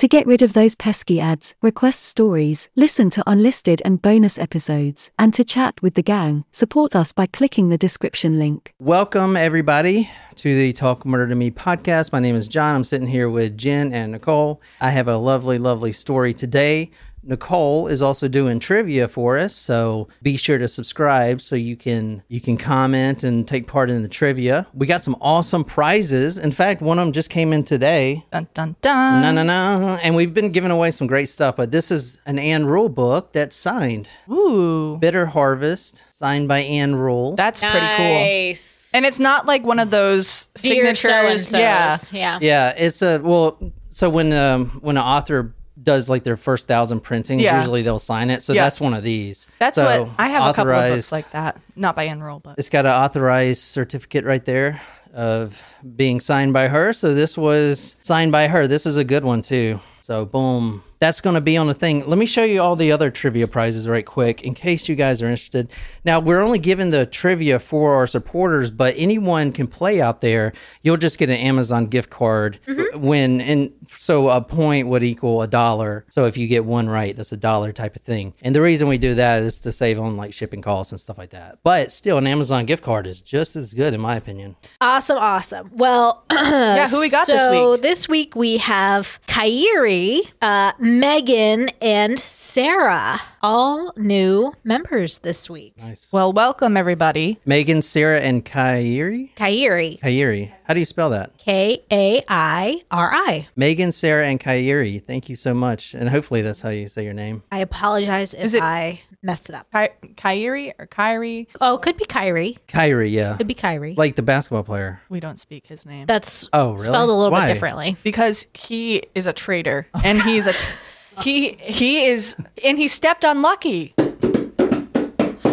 To get rid of those pesky ads, request stories, listen to unlisted and bonus episodes, and to chat with the gang, support us by clicking the description link. Welcome, everybody, to the Talk Murder to Me podcast. My name is John. I'm sitting here with Jen and Nicole. I have a lovely, lovely story today. Nicole is also doing trivia for us, so be sure to subscribe so you can you can comment and take part in the trivia. We got some awesome prizes. In fact, one of them just came in today. Dun dun dun. No, no, no. And we've been giving away some great stuff, but this is an Ann Rule book that's signed. Ooh, Bitter Harvest, signed by Ann Rule. that's pretty cool. Nice. And it's not like one of those Dear signatures. so-and-sos. Yeah. Yeah. Yeah, it's a well. So when um, when an author does like their first thousand printings, Yeah. usually they'll sign it. So Yeah. that's one of these. That's So, what I have a couple of books like that. Not by Ann Rule, but It's got an authorized certificate right there of being signed by her. So this was signed by her. This is a good one too. So boom. That's going to be on the thing. Let me show you all the other trivia prizes right quick in case you guys are interested. Now, we're only giving the trivia for our supporters, but anyone can play out there. You'll just get an Amazon gift card when and so a point would equal a dollar. So if you get one right, that's a dollar type of thing. And the reason we do that is to save on like shipping costs and stuff like that. But still an Amazon gift card is just as good in my opinion. Awesome, awesome. Well, yeah. Who we got so this week? So this week we have Kairi, uh, Megan, and Sarah, all new members this week. Nice. Well, welcome everybody. Megan, Sarah, and Kairi. Kairi, Kairi. How do you spell that? K A I R I. Megan, Sarah, and Kairi. Thank you so much. And hopefully that's how you say your name. I apologize if Is it- I messed it up. Ky- Kyrie or Kyrie? Oh, could be Kyrie. Kairi, yeah. Could be Kyrie. Like the basketball player. We don't speak his name That's Oh, really? spelled a little Why? bit differently. because he is a traitor and he's a t- he he is and he stepped on Lucky.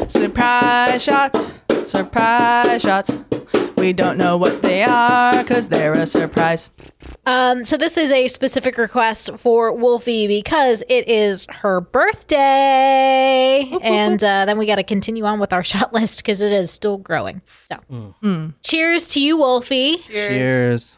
Surprise shots, surprise shots. We don't know what they are because they're a surprise. Um, so this is a specific request for Wolfie because it is her birthday, and uh, then we got to continue on with our shot list because it is still growing. So, Mm. cheers to you, Wolfie. Cheers.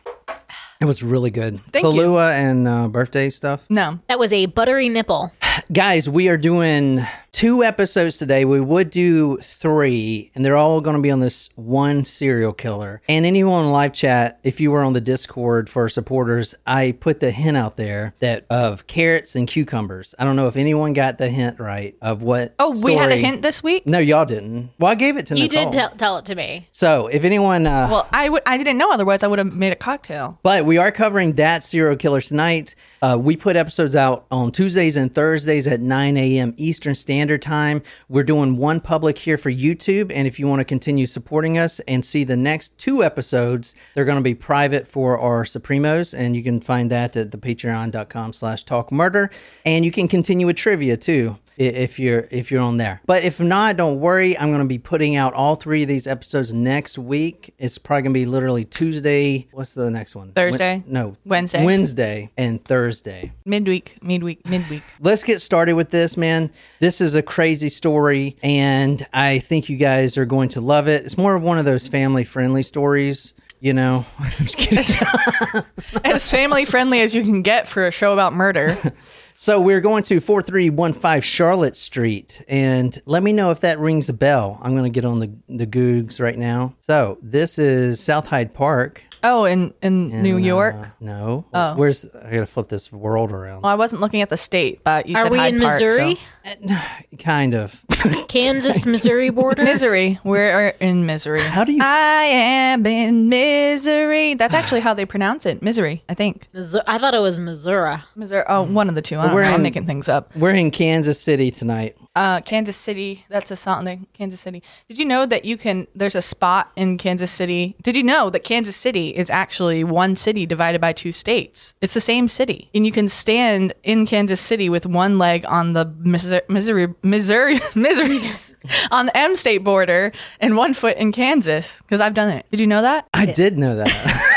It was really good. Thank you. Kahlua and uh, birthday stuff. No, That was a buttery nipple. Guys, we are doing two episodes today. We would do three, and they're all going to be on this one serial killer. And anyone in live chat, if you were on the Discord for supporters, I put the hint out there that of carrots and cucumbers. I don't know if anyone got the hint right of what. Oh, we had a hint this week. No, y'all didn't. Well, I gave it to You Nicole. did tell, tell it to me. so if anyone, uh, Well, I would I didn't know. Otherwise, I would have made a cocktail. But we are covering that serial killer tonight. Uh, we put episodes out on Tuesdays and Thursdays at 9 a.m. Eastern Standard Time. We're doing one public here for YouTube. And if you want to continue supporting us and see the next two episodes, they're going to be private for our Supremos. And you can find that at the patreon.com slash talk murder. And you can continue with trivia too if you're if you're on there. But if not, don't worry. I'm going to be putting out all three of these episodes next week. It's probably going to be literally Tuesday. What's the next one? Thursday? Wed- no, Wednesday? Wednesday and Thursday. Midweek, midweek, midweek. Let's get started with this, man. This is a crazy story, and I think you guys are going to love it. It's more of one of those family friendly stories. You know, I'm just kidding. as family friendly as you can get for a show about murder. So we're going to 4315 Charlotte Street. And let me know if that rings a bell. I'm going to get on the, the Googs right now. So this is South Hyde Park. Oh, in in New And, York. uh, no. Oh. Where's, I got to flip this world around. Well, I wasn't looking at the state, but you Are said we Hyde in Park, Missouri? so- kind of. Kansas, Missouri border? Misery. We're in misery. How do you- I am in misery. That's actually how they pronounce it. Misery, I think. Missouri. I thought it was Missouri. Missouri. Oh, one of the two. I don't We're know. I'm in- making things up. We're in Kansas City tonight. Uh, Kansas City. That's a something. Kansas City. Did you know that you can? There's a spot in Kansas City. Did you know that Kansas City is actually one city divided by two states? It's the same city, and you can stand in Kansas City with one leg on the Missouri, Missouri, Missouri, Missouri, on the M state border, and one foot in Kansas. Because I've done it. Did you know that? I did know that.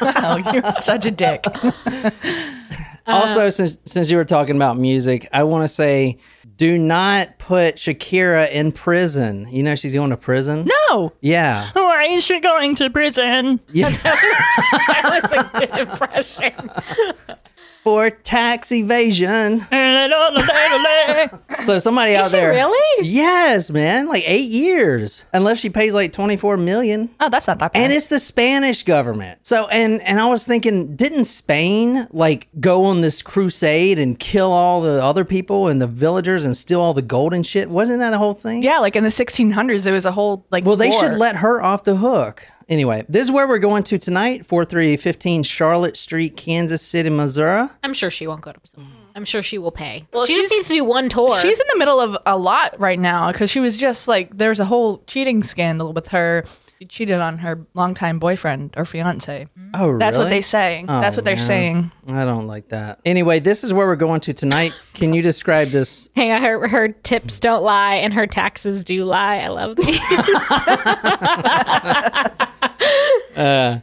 Oh, you're such a dick. also, since since you were talking about music, I want to say, do not put Shakira in prison. You know she's going to prison. No. Yeah. Why is she going to prison? Yeah. that was a good impression. for tax evasion. so somebody out she there, really? Yes, man, like eight years, unless she pays like twenty four million. Oh, that's not that bad. And it's the Spanish government. So and and I was thinking, didn't Spain like go on this crusade and kill all the other people and the villagers and steal all the gold and shit? Wasn't that a whole thing? yeah, like in the 1600s, there was a whole like. Well, they war. should let her off the hook. Anyway, this is where we're going to tonight 4315 Charlotte Street, Kansas City, Missouri. I'm sure she won't go to Missouri. I'm sure she will pay. Well, she just needs to do one tour. She's in the middle of a lot right now because she was just like there's a whole cheating scandal with her. She cheated on her longtime boyfriend or fiance. Oh, really? That's what they say. Oh, That's Oh, what they're man. saying. I don't like that. Anyway, this is where we're going to tonight. Can you describe this? Hang on, her, her tips don't lie and her taxes do lie. I love these. That's uh,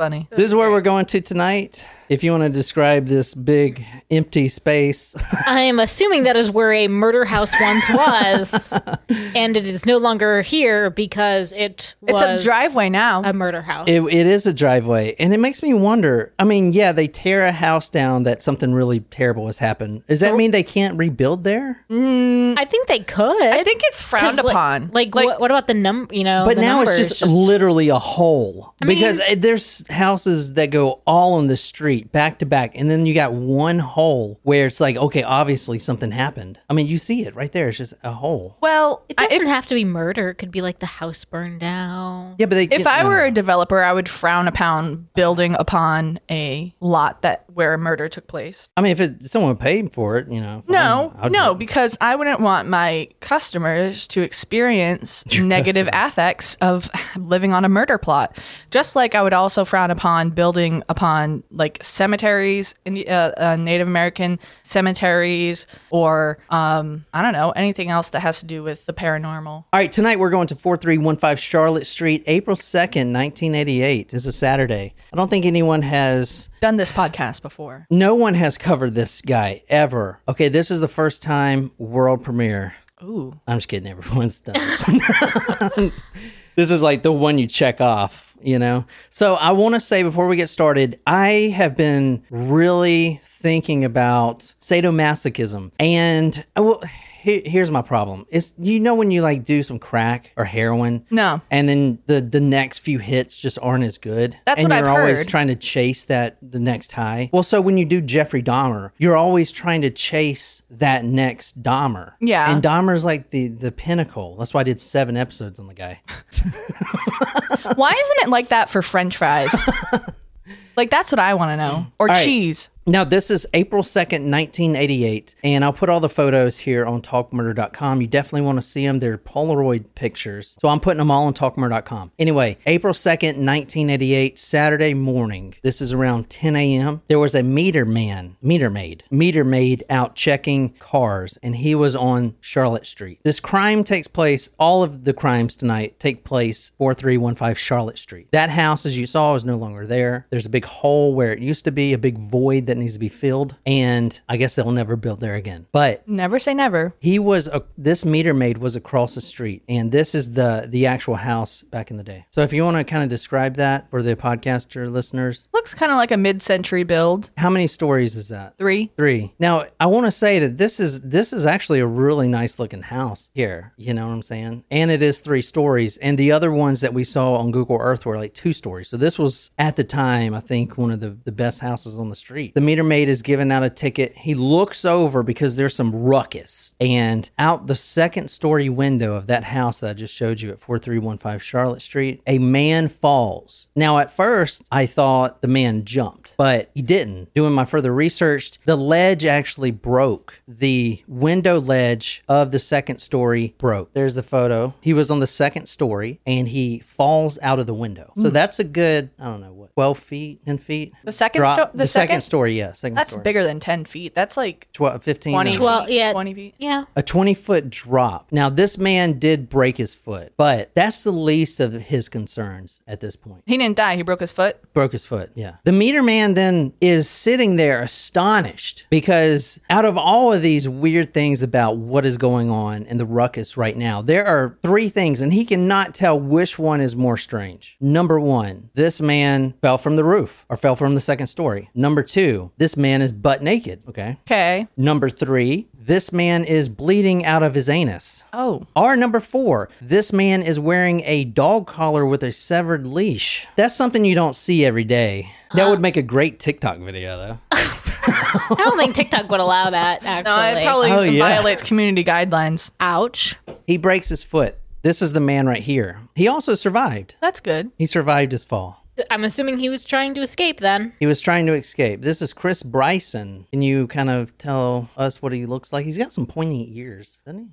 funny. This is where we're going to tonight. If you want to describe this big empty space, I am assuming that is where a murder house once was, and it is no longer here because it was It's a driveway now. a murder house. it, it is a driveway. And it makes me wonder. I mean, yeah, they tear a house down that something really terrible has happened. Does that mean they can't rebuild there? Mm. I think they could. I think it's frowned like- upon. Like, what, what about the number? You know, But the now it's numbers just, literally a hole because there's houses that go all on the street back to back, and then you got one hole where it's like, okay, obviously something happened. I mean, you see it right there; it's just a hole. well, It doesn't if, have to be murder. It could be like the house burned down. Yeah, but they. if I were a developer, I would frown upon building upon a lot that where a murder took place. I mean, if it, someone paid for it, you know. No, I'd no, do because I wouldn't want my customers to experience negative affects of living on a murder plot. Just like I would also frown upon building upon like cemeteries, uh, uh, Native American cemeteries, or um, I don't know anything else that has to do with the paranormal. All right, tonight we're going to 4315 Charlotte Street, April 2nd, 1988. Is a Saturday. I don't think anyone has Done this podcast before. No one has covered this guy ever. Okay, this is the first time world premiere. Ooh, I'm just kidding. Everyone's done. this is like the one you check off, you know? So I want to say before we get started, I have been really thinking about sadomasochism. And uh, I will. He- Here's my problem. Is you know when you like do some crack or heroin, No. and then the the next few hits just aren't as good. That's and what you're I've always heard. trying to chase that the next high. Well, so when you do Jeffrey Dahmer, you're always trying to chase that next Dahmer. Yeah. and Dahmer's like the the pinnacle. That's why I did seven episodes on the guy. why isn't it like that for French fries? like that's what I want to know. Or right. cheese. Now, this is April 2nd, 1988, and I'll put all the photos here on talkmurder.com. You definitely want to see them. They're Polaroid pictures. So I'm putting them all on talkmurder.com. Anyway, April 2nd, 1988, Saturday morning. This is around 10 a.m. There was a meter man, meter maid, meter maid out checking cars, and he was on Charlotte Street. This crime takes place, all of the crimes tonight take place 4315 Charlotte Street. That house, as you saw, is no longer there. There's a big hole where it used to be, a big void that needs to be filled, and I guess they'll never build there again. But Never say never. he was a, this meter maid was across the street, and this is the the actual house back in the day. So if you want to kind of describe that for the podcaster listeners, Looks kind of like a mid-century build. how many stories is that? Three. Three. Now, I want to say that this is this is actually a really nice looking house here. You know what I'm saying? And it is three stories. And the other ones that we saw on Google Earth were like two stories. So this was at the time, I think, one of the, the best houses on the street. The meter maid is giving out a ticket. He looks over because there's some ruckus. And out the second story window of that house that I just showed you at 4315 Charlotte Street, a man falls. Now, at first, I thought the man jumped, but he didn't. Doing my further research, the ledge actually broke. The window ledge of the second story broke. There's the photo. He was on the second story and he falls out of the window. So hmm. that's a good, I don't know what, 12 feet, 10 feet? The second Drop- sto- the second second- story, yeah. Second That's story. bigger than 10 feet. That's like 12, 15. 20 no. feet. Yeah. 20 feet. Yeah. a 20 foot drop. Now, this man did break his foot, but that's the least of his concerns at this point. He didn't die. He broke his foot. Broke his foot, yeah. The meter man then is sitting there astonished because out of all of these weird things about what is going on in the ruckus right now, there are three things, and he cannot tell which one is more strange. Number one, this man fell from the roof or fell from the second story. Number two, two, this man is butt naked. Okay. Okay. Number three, this man is bleeding out of his anus. Oh. Or number four, this man is wearing a dog collar with a severed leash. That's something you don't see every day. That would make a great TikTok video, though. I don't think TikTok would allow that. Actually, No, it probably Oh, yeah. violates community guidelines. ouch. He breaks his foot. This is the man right here. He also survived. That's good. He survived his fall. I'm assuming he was trying to escape then. He was trying to escape. This is Chris Bryson. Can you kind of tell us what he looks like? He's got some pointy ears, doesn't he?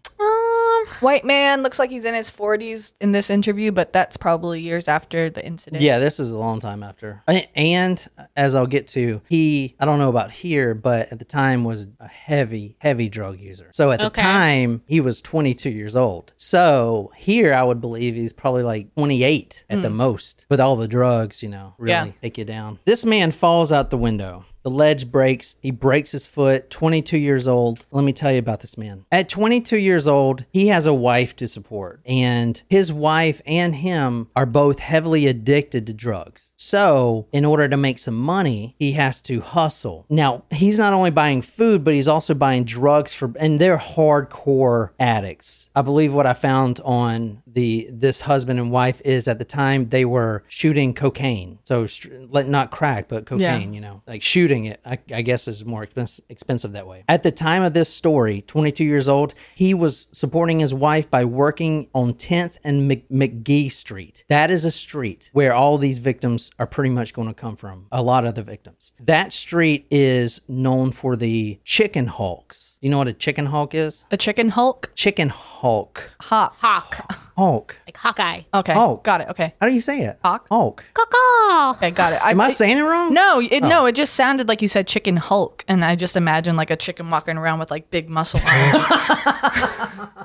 Um, White man looks like he's in his 40s in this interview, but that's probably years after the incident. Yeah, this is a long time after. And as I'll get to, he, I don't know about here, but at the time was a heavy, heavy drug user. So at the Okay. time, he was 22 years old. So here, I would believe he's probably like 28 at the most with all the drugs, you know, really Yeah. take you down. This man falls out the window. The ledge breaks. He breaks his foot. 22 years old. Let me tell you about this man. At 22 years old, he has a wife to support, and his wife and him are both heavily addicted to drugs. So, in order to make some money, he has to hustle. Now, he's not only buying food, but he's also buying drugs for, and they're hardcore addicts. I believe what I found on the this husband and wife is at the time they were shooting cocaine. So, not crack, but cocaine. You know, like shooting it. I, I guess is more expensive expensive that way. At the time of this story, 22 years old, he was supporting his wife by working on 10th and Mc, McGee Street. That is a street where all these victims are pretty much going to come from. A lot of the victims. That street is known for the chicken hawks. You know what a chicken hawk is? A chicken Hulk? Chicken hawk. Hawk. hawk, Hawk. like Hawkeye. Okay. Hulk. Got it. Okay. How do you say it? Hawk? Hawk. Caw. Okay, got it. Am I saying it wrong? No, it, no, oh. it just sounded like you said chicken Hulk, and I just imagined like a chicken walking around with like big muscle arms.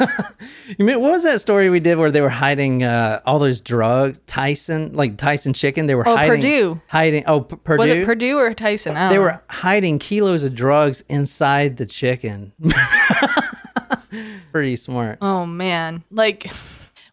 You mean, what was that story we did where they were hiding uh, all those drugs? Tyson, like Tyson chicken, they were Oh, hiding. Perdue. Hiding. Oh, P- Perdue. Was it Perdue or Tyson? I They know. were hiding kilos of drugs inside the chicken. Pretty smart. Oh man, like,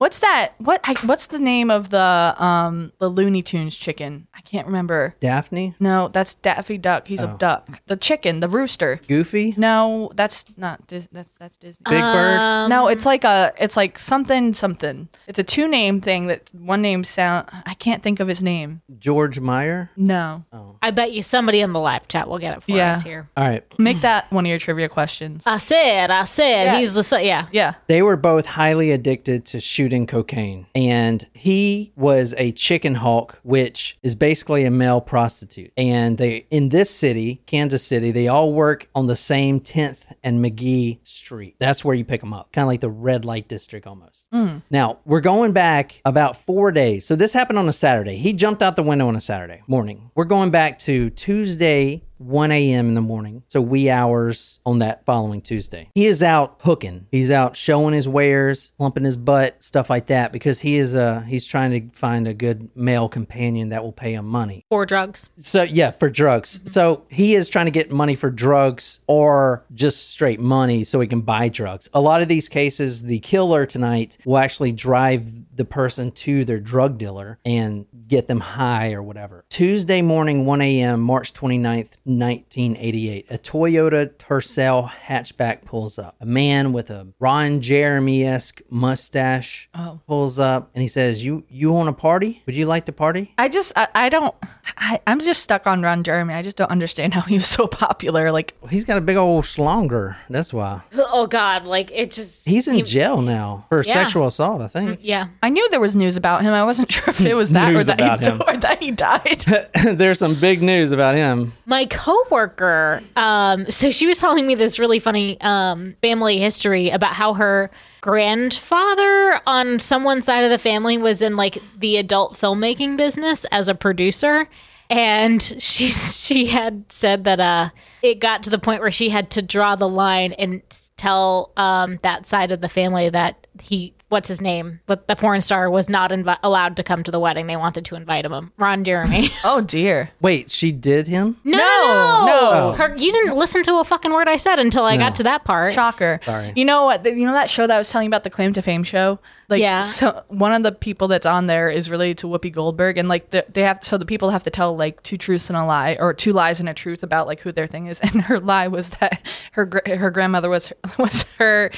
what's that? What? I, what's the name of the um the Looney Tunes chicken? I can't remember. Daphne, No, that's Daffy Duck. He's Oh. a duck. The chicken, the rooster. Goofy, No, that's not. Dis- that's that's Disney. Big Bird. no, it's like a. It's like something something. It's a two name thing. That one name sound. I can't think of his name. George Meyer. No, I bet you somebody in the live chat will get it for Yeah. us here. All right. make that one of your trivia questions. I said, I said, Yeah. he's the sa- yeah. yeah. They were both highly addicted to shooting cocaine. And he was a chicken hawk, which is basically a male prostitute. And they in this city, Kansas City, they all work on the same 10th and McGee Street. That's where you pick them up. Kind of like the red light district almost. Hmm. Now, we're going back about 4 days. So this happened on a Saturday. He jumped out the window on a Saturday morning. We're going back to Tuesday 1 a.m. in the morning, so wee hours on that following Tuesday. He is out hooking. He's out showing his wares, plumping his butt, stuff like that, because he is uh he's trying to find a good male companion that will pay him money. For drugs. So yeah, for drugs. So he is trying to get money for drugs or just straight money so he can buy drugs. A lot of these cases, the killer tonight will actually drive the person to their drug dealer and get them high or whatever. Tuesday morning, 1 a.m., March 29th, 1988, a Toyota Tercel hatchback pulls up. A man with a Ron Jeremy esque mustache oh. pulls up and he says, "You you want a party? Would you like to party?" I just I, I don't I, I'm just stuck on Ron Jeremy. I just don't understand how he was so popular. Like He's got a big old schlonger. That's why. Oh God, like it just He's in jail now for Yeah. sexual assault, I think. Mm, yeah. I knew there was news about him. I wasn't sure if it was that or that, he, or that he died. There's some big news about him. My coworker, um, so she was telling me this really funny um, family history about how her grandfather on someone's side of the family was in like the adult filmmaking business as a producer. And she she had said that uh, it got to the point where she had to draw the line and tell um, that side of the family that he what's his name, but the porn star was not invi- allowed to come to the wedding. They wanted to invite him, Ron Jeremy. oh dear. Wait, she did him? No, No, no, no. Oh. Her, you didn't listen to a fucking word I said until I got to that part. Shocker. Sorry. You know what? You know that show that I was telling you about the claim to fame show? Like, Yeah. So one of the people that's on there is related to Whoopi Goldberg, and like the, they have, so the people have to tell like two truths and a lie, or two lies and a truth about like who their thing is. And her lie was that her gr- her grandmother was was her.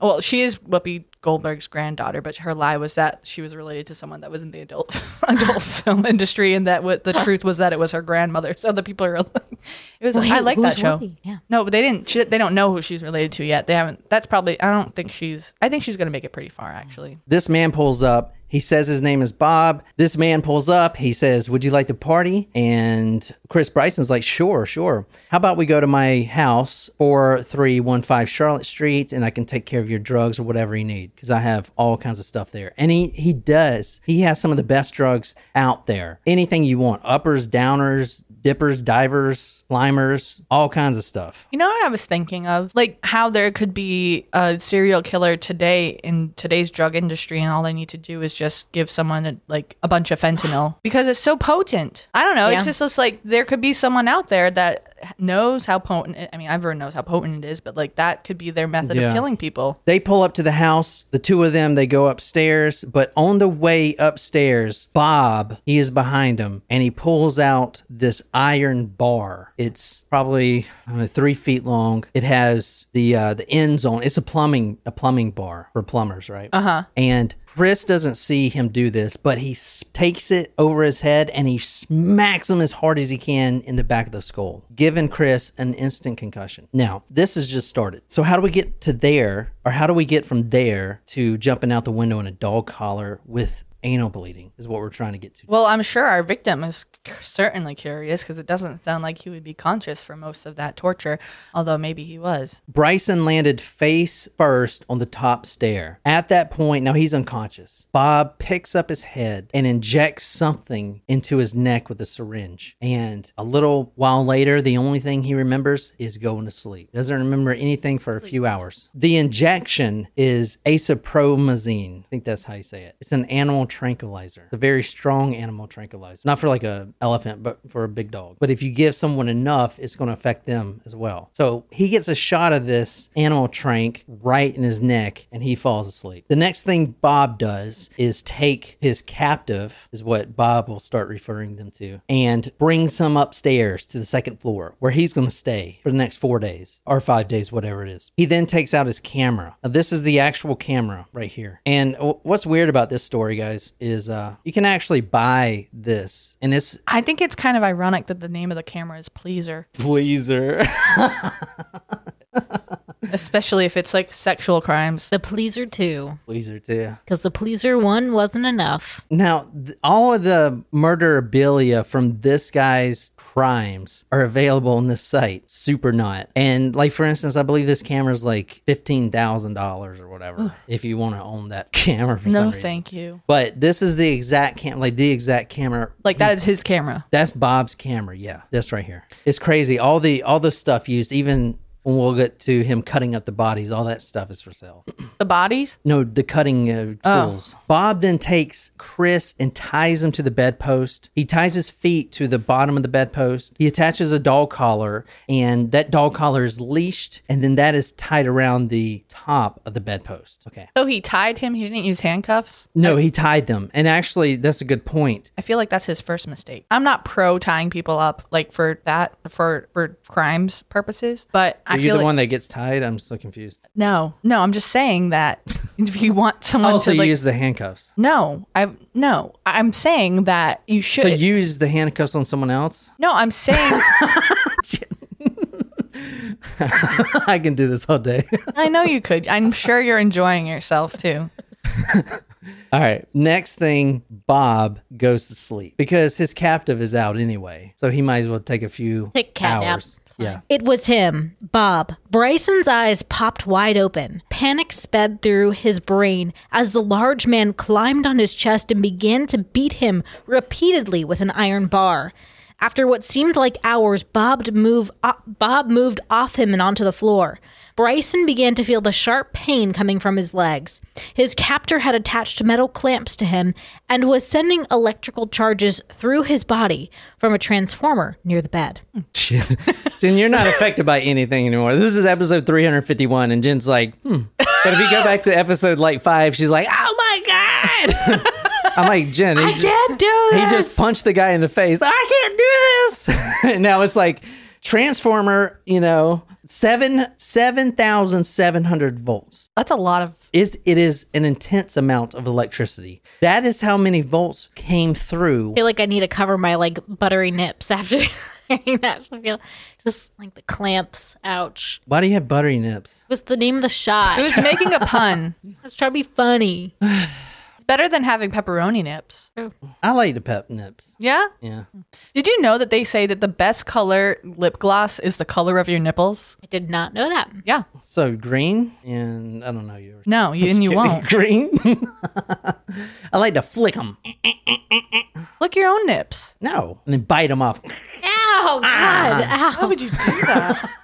Well, she is Whoopi Goldberg's granddaughter, but her lie was that she was related to someone that was in the adult adult film industry, and that what the truth was that it was her grandmother. So the people are like, it was. Wait, I like that show. Whoopi? Yeah. No, but they didn't. She, they don't know who she's related to yet. They haven't. That's probably. I don't think she's. I think she's gonna make it pretty far. Actually, This man pulls up. He says his name is Bob. This man pulls up. He says, Would you like to party? And Chris Bryson's like, Sure, sure. How about we go to my house, 4315 Charlotte Street, and I can take care of your drugs or whatever you need because I have all kinds of stuff there. And he, he does. He has some of the best drugs out there. Anything you want uppers, downers, dippers, divers, climbers, all kinds of stuff. you know what I was thinking of, like how there could be a serial killer today in today's drug industry, and all they need to do is just give someone a, like a bunch of fentanyl because it's so potent. I don't know. It's just it's like there could be someone out there that knows how potent. It, I mean, everyone knows how potent it is, but like that could be their method Yeah. of killing people. They pull up to the house. The two of them, they go upstairs. But on the way upstairs, Bob, he is behind him and he pulls out this iron bar. It's probably know, three feet long. It has the uh, the ends on. It's a plumbing a plumbing bar for plumbers, right? Uh huh. And Chris doesn't see him do this, but he takes it over his head and he smacks him as hard as he can in the back of the skull, giving Chris an instant concussion. Now, this has just started. So, how do we get to there, or how do we get from there to jumping out the window in a dog collar with anal bleeding? Is what we're trying to get to. Well, I'm sure our victim is certainly curious because it doesn't sound like he would be conscious for most of that torture, although maybe he was. Bryson landed face first on the top stair. At that point, now he's unconscious. Bob picks up his head and injects something into his neck with a syringe. And a little while later, the only thing he remembers is going to sleep. Doesn't remember anything for a few hours. The injection is acepromazine. I think that's how you say it. It's an animal tranquilizer. It's a very strong animal tranquilizer. Not for like a elephant, but for a big dog. But if you give someone enough, it's going to affect them as well. So he gets a shot of this animal trank right in his neck and he falls asleep. The next thing Bob does is take his captive, is what Bob will start referring them to, and brings him upstairs to the second floor where he's going to stay for the next four days or five days, whatever it is. He then takes out his camera. Now, this is the actual camera right here. And what's weird about this story, guys, is uh, you can actually buy this, and it's I think it's kind of ironic that the name of the camera is Pleaser, Pleaser. especially if it's like sexual crimes. The pleaser two, Pleaser too. because the pleaser one wasn't enough. Now, th- all of the murderabilia from this guy's crimes are available on this site, Supernaught. And like for instance, I believe this camera is like fifteen thousand dollars or whatever if you want to own that camera for No, reason. thank you. But this is the exact cam, like the exact camera. Like that is his camera. That's Bob's camera. Yeah, this right here. It's crazy. All the all the stuff used, even when we'll get to him cutting up the bodies, all that stuff is for sale. The bodies? No, the cutting uh, tools. Bob then takes Chris and ties him to the bedpost. He ties his feet to the bottom of the bedpost. He attaches a dog collar, and that dog collar is leashed, and then that is tied around the top of the bedpost. Okay. So he tied him. He didn't use handcuffs. No, he tied them. And actually, that's a good point. I feel like that's his first mistake. I'm not pro tying people up like for that for for crimes purposes, but I Are you feel the like one that gets tied? I'm so confused. no, no. I'm just saying that if you want someone oh, Also, to like use the handcuffs. no, I no. I'm saying that you should. So use the handcuffs on someone else? no, I'm saying I can do this all day. I know you could. I'm sure you're enjoying yourself too. All right. Next thing, Bob goes to sleep because his captive is out anyway. So he might as well take a few Take a cat nap. hours. Yeah. It was him, Bob. Bryson's eyes popped wide open. Panic sped through his brain as the large man climbed on his chest and began to beat him repeatedly with an iron bar. After what seemed like hours, Bob moved, Bob moved off him and onto the floor. Bryson began to feel the sharp pain coming from his legs. His captor had attached metal clamps to him and was sending electrical charges through his body from a transformer near the bed. Jen, you're not affected by anything anymore. This is episode 351, and Jen's like, hmm. But if you go back to episode like five, she's like, oh my God. I'm like, Jen, he, I can't do this. he just punched the guy in the face. I can't do this. now it's like, Transformer, you know, seven seven thousand seven hundred volts. That's a lot of. Is it is an intense amount of electricity. That is how many volts came through. I feel like I need to cover my like buttery nips after hearing that. I feel just like the clamps. Ouch. Why do you have buttery nips? What's the name of the shot? It was making a pun. Let's try to be funny. It's better than having pepperoni nips. I like the pep nips. Yeah. Yeah. Did you know that they say that the best color lip gloss is the color of your nipples? I did not know that. Yeah. So green and I don't know yours. No, you, and you won't. green. I like to flick them. Lick your own nips. No, and then bite them off. Ow, ah. God. Ow. How would you do that?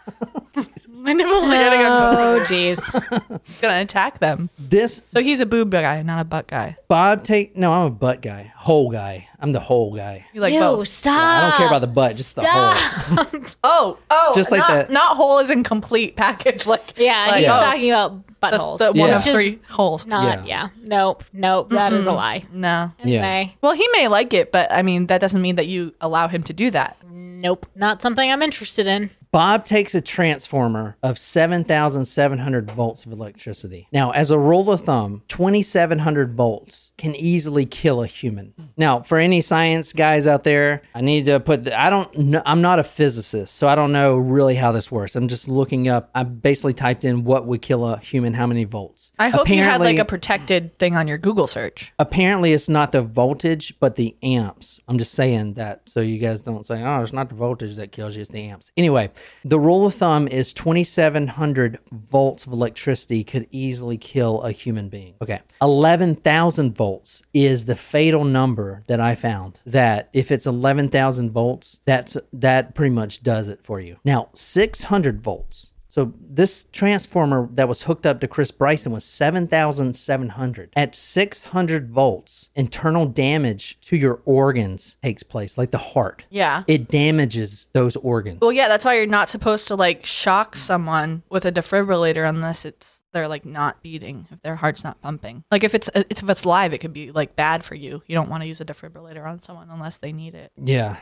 My nipples are getting Oh, jeez. Gonna attack them. This So he's a boob guy, not a butt guy. Bob take no, I'm a butt guy, whole guy. I'm the whole guy. You like Ew, both. stop. I don't care about the butt, just the whole. Oh, oh, Just like not, that- Not whole is in complete package. Like Yeah, like, he's oh, talking about buttholes. the, the one Yeah. of Just three holes. Not, Yeah. yeah. Nope, nope. That is a lie. No. Anyway, Well, he may like it, but I mean that doesn't mean that you allow him to do that. nope. Not something I'm interested in. Bob takes a transformer of 7,700 volts of electricity. Now, as a rule of thumb, 2,700 volts can easily kill a human. Now, for any science guys out there, I need to put, the, I don't know, I'm not a physicist, so I don't know really how this works. I'm just looking up, I basically typed in what would kill a human, how many volts. I hope you had like a protected thing on your Google search. apparently it's not the voltage but the amps i'm just saying that so you guys don't say oh it's not the voltage that kills you it's the amps anyway the rule of thumb is 2700 volts of electricity could easily kill a human being. Okay. 11000 volts is the fatal number that i found that if it's 11000 volts that's that pretty much does it for you. Now 600 volts so this transformer that was hooked up to Chris Bryson was 7,700. At 600 volts, internal damage to your organs takes place, like the heart. Yeah. It damages those organs. Well, yeah, that's why you're not supposed to like shock someone with a defibrillator unless it's they're like not beating, if their heart's not pumping. Like if it's, it's if it's live, it could be like bad for you. You don't want to use a defibrillator on someone unless they need it. Yeah.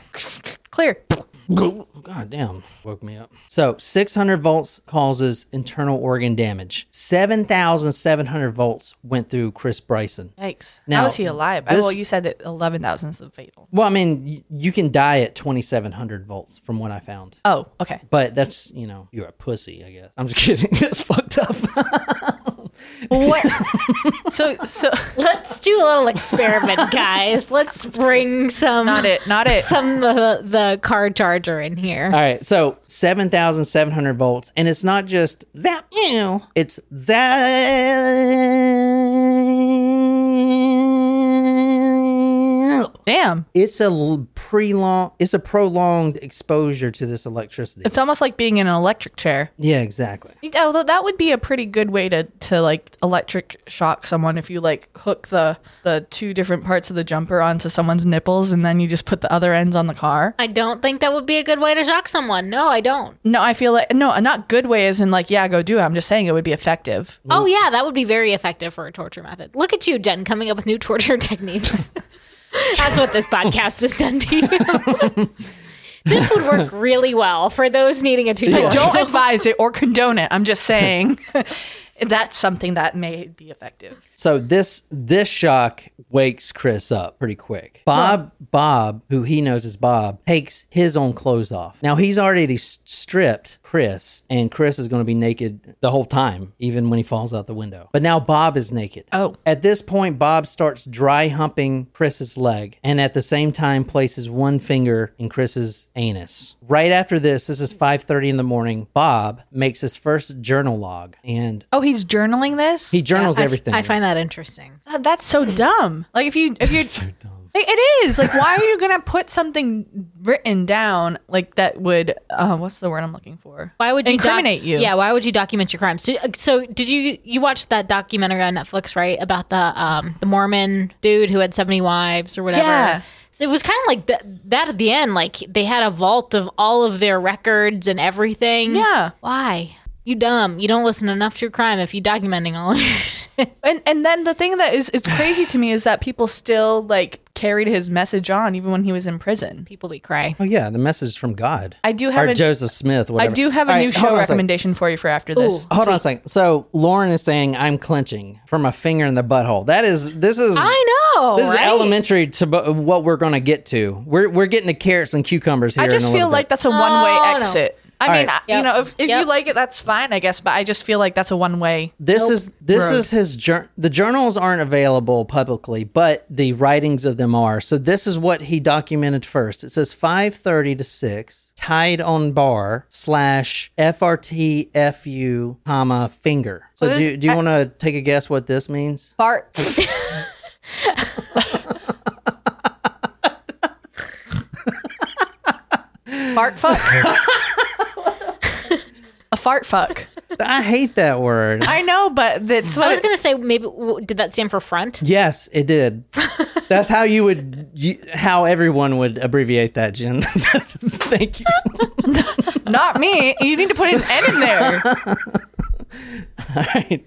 Clear. God damn. Woke me up. So 600 volts causes internal organ damage. 7,700 volts went through Chris Bryson. Yikes. Now, How is he alive? This- well, you said that eleven thousand is the fatal. Well, I mean, y- you can die at 2,700 volts from what I found. Oh, okay. But that's, you know, you're a pussy, I guess. I'm just kidding. That's fucked up. What? so so Let's do a little experiment, guys. Let's bring some not it, not it. some of the, the car charger in here. All right, so 7,700 volts, and it's not just that, ew, it's that. Damn. It's a l- pre-long, it's a prolonged exposure to this electricity. It's almost like being in an electric chair. yeah, exactly. Although that would be a pretty good way to, to like electric shock someone if you like hook the the two different parts of the jumper onto someone's nipples and then you just put the other ends on the car. I don't think that would be a good way to shock someone. No, I don't. No, I feel like no, not good way as in like yeah, go do it. I'm just saying it would be effective. Oh yeah, that would be very effective for a torture method. Look at you, Jen, coming up with new torture techniques. That's what this podcast has done to you. this would work really well for those needing a tutorial. Don't advise it or condone it. I'm just saying that's something that may be effective. So this this shock wakes Chris up pretty quick. Bob Bob, who he knows is Bob, takes his own clothes off. Now he's already stripped Chris, and Chris is going to be naked the whole time, even when he falls out the window. But now Bob is naked. Oh. At this point, Bob starts dry humping Chris's leg, and at the same time places one finger in Chris's anus. Right after this, this is 5:30 in the morning. Bob makes his first journal log, and Oh, he's journaling this? he journals I f- everything. I find that interesting. That's so dumb. Like if you if you're so dumb. Like, it is. Like, why are you gonna put something written down like that would uh, what's the word I'm looking for? Why would you doc- incriminate you? Yeah, why would you document your crimes? So, so did you you watched that documentary on Netflix, right? About the um the Mormon dude who had 70 wives or whatever. Yeah. So it was kind of like th- that at the end like they had a vault of all of their records and everything. Yeah. Why? You dumb. You don't listen enough true crime if you documenting all of your shit. And and then the thing that is it's crazy to me is that people still like carried his message on even when he was in prison. People be cry. Oh yeah, the message from God. I do have or a- Joseph Smith. I do have a All new right, show hold a recommendation for you for after this. Ooh. Hold on a second. So Lauren is saying I'm clenching from a finger in the butthole. That is this is I know. this right? is elementary to bu- what we're going to get to. We're we're getting to carrots and cucumbers here. I just in a feel little like bit. that's a one way Oh, no. Exit. I All mean, right. I- you Yep. know, if, if Yep. you like it, that's fine, I guess. But I just feel like that's a one way. this is this road. is his jour- the journals aren't available publicly, but the writings of them are. So this is what he documented first. It says 5:30 to 6 tied on bar slash FRTFU comma finger. So What do, do you want to take a guess what this means? Fart. fart fuck. a fart fuck. I hate that word. I know, but that's what I was it- gonna say maybe w- did that stand for front? Yes, it did. That's how you would, you, how everyone would abbreviate that, Jen. Thank you. not me. You need to put an N in there. All right.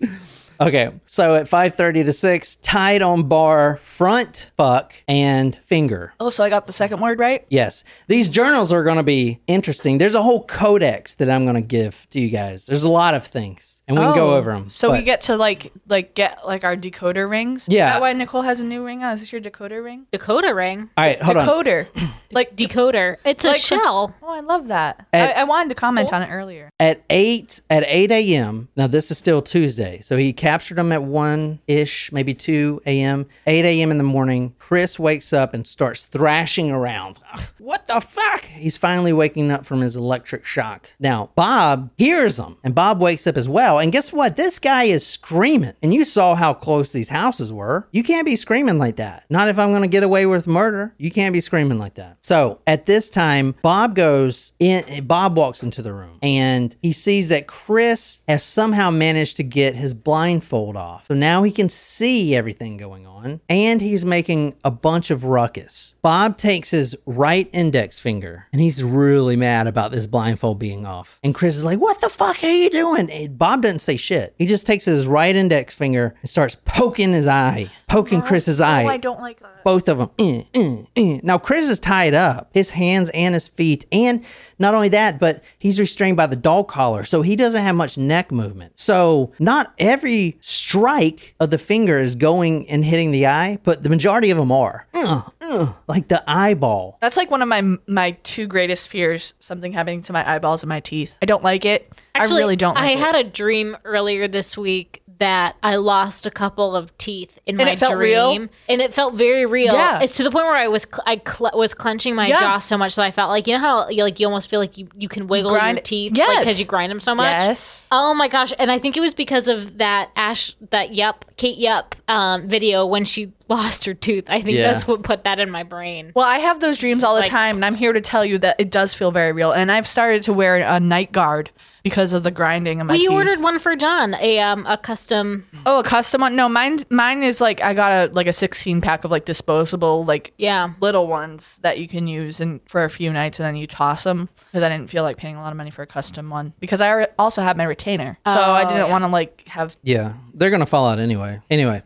Okay, so at 5:30 to 6, tied on bar, front, fuck, and finger. Oh, so I got the second word right? Yes, these journals are going to be interesting. There's a whole codex that I'm going to give to you guys. There's a lot of things, and we can go Oh, over them. So we get to like like get like our decoder rings. Yeah. Is that why Nicole has a new ring on? Is this your decoder ring? Decoder ring. All right, hold on. decoder. like Decoder. It's a shell. Oh, I love that. At- I, I wanted to comment oh. on it earlier. At eight at eight a.m. Now this is still Tuesday, so he captured him at one ish, maybe two a.m. Eight a.m. in the morning. Chris wakes up and starts thrashing around. What the fuck? He's finally waking up from his electric shock. Now Bob hears him, and Bob wakes up as well. And guess what? This guy is screaming. And you saw how close these houses were. You can't be screaming like that. Not if I'm going to get away with murder. You can't be screaming like that. So at this time, Bob goes in. Bob walks into the room and he sees that Chris has somehow managed to get his blindfold off. So now he can see everything going on and he's making a bunch of ruckus. Bob takes his right index finger and he's really mad about this blindfold being off. And Chris is like, What the fuck are you doing? And Bob doesn't say shit. He just takes his right index finger and starts poking his eye, poking Chris's eye Oh, I don't like that. both of them. Eh, eh, eh. Now Chris is tied up, his hands and his feet, and not only that, but he's restrained by the dog collar, so he doesn't have much neck movement. So not every strike of the finger is going and hitting the eye, but the majority of them are. Uh, uh, like the eyeball. That's like one of my my two greatest fears: something happening to my eyeballs and my teeth. I don't like it. Actually, I really don't. Like I it. had a dream earlier this week that I lost a couple of teeth in And my it felt dream, real? and it felt very real. Yeah. It's to the point where I was cl- I cl- was clenching my Yeah. jaw so much that I felt like you know how you like you almost feel like you, you can wiggle grind- your teeth Yes. because you grind them so much. Yes. Oh my gosh! And I think it was because of that Ash that Yup Kate Yup um, video when she lost her tooth. I think Yeah. that's what put that in my brain. Well, I have those dreams all the Like- time, and I'm here to tell you that it does feel very real. And I've started to wear a night guard because of the grinding of my We teeth. ordered one for John, a um a custom. oh a custom one. No, mine mine is like I got a like a 16 pack of like disposable like Yeah. little ones that you can use and for a few nights and then you toss them because I didn't feel like paying a lot of money for a custom one because I alre- also have my retainer, so I Oh, didn't yeah. want to like have Yeah, they're gonna fall out anyway. Anyway,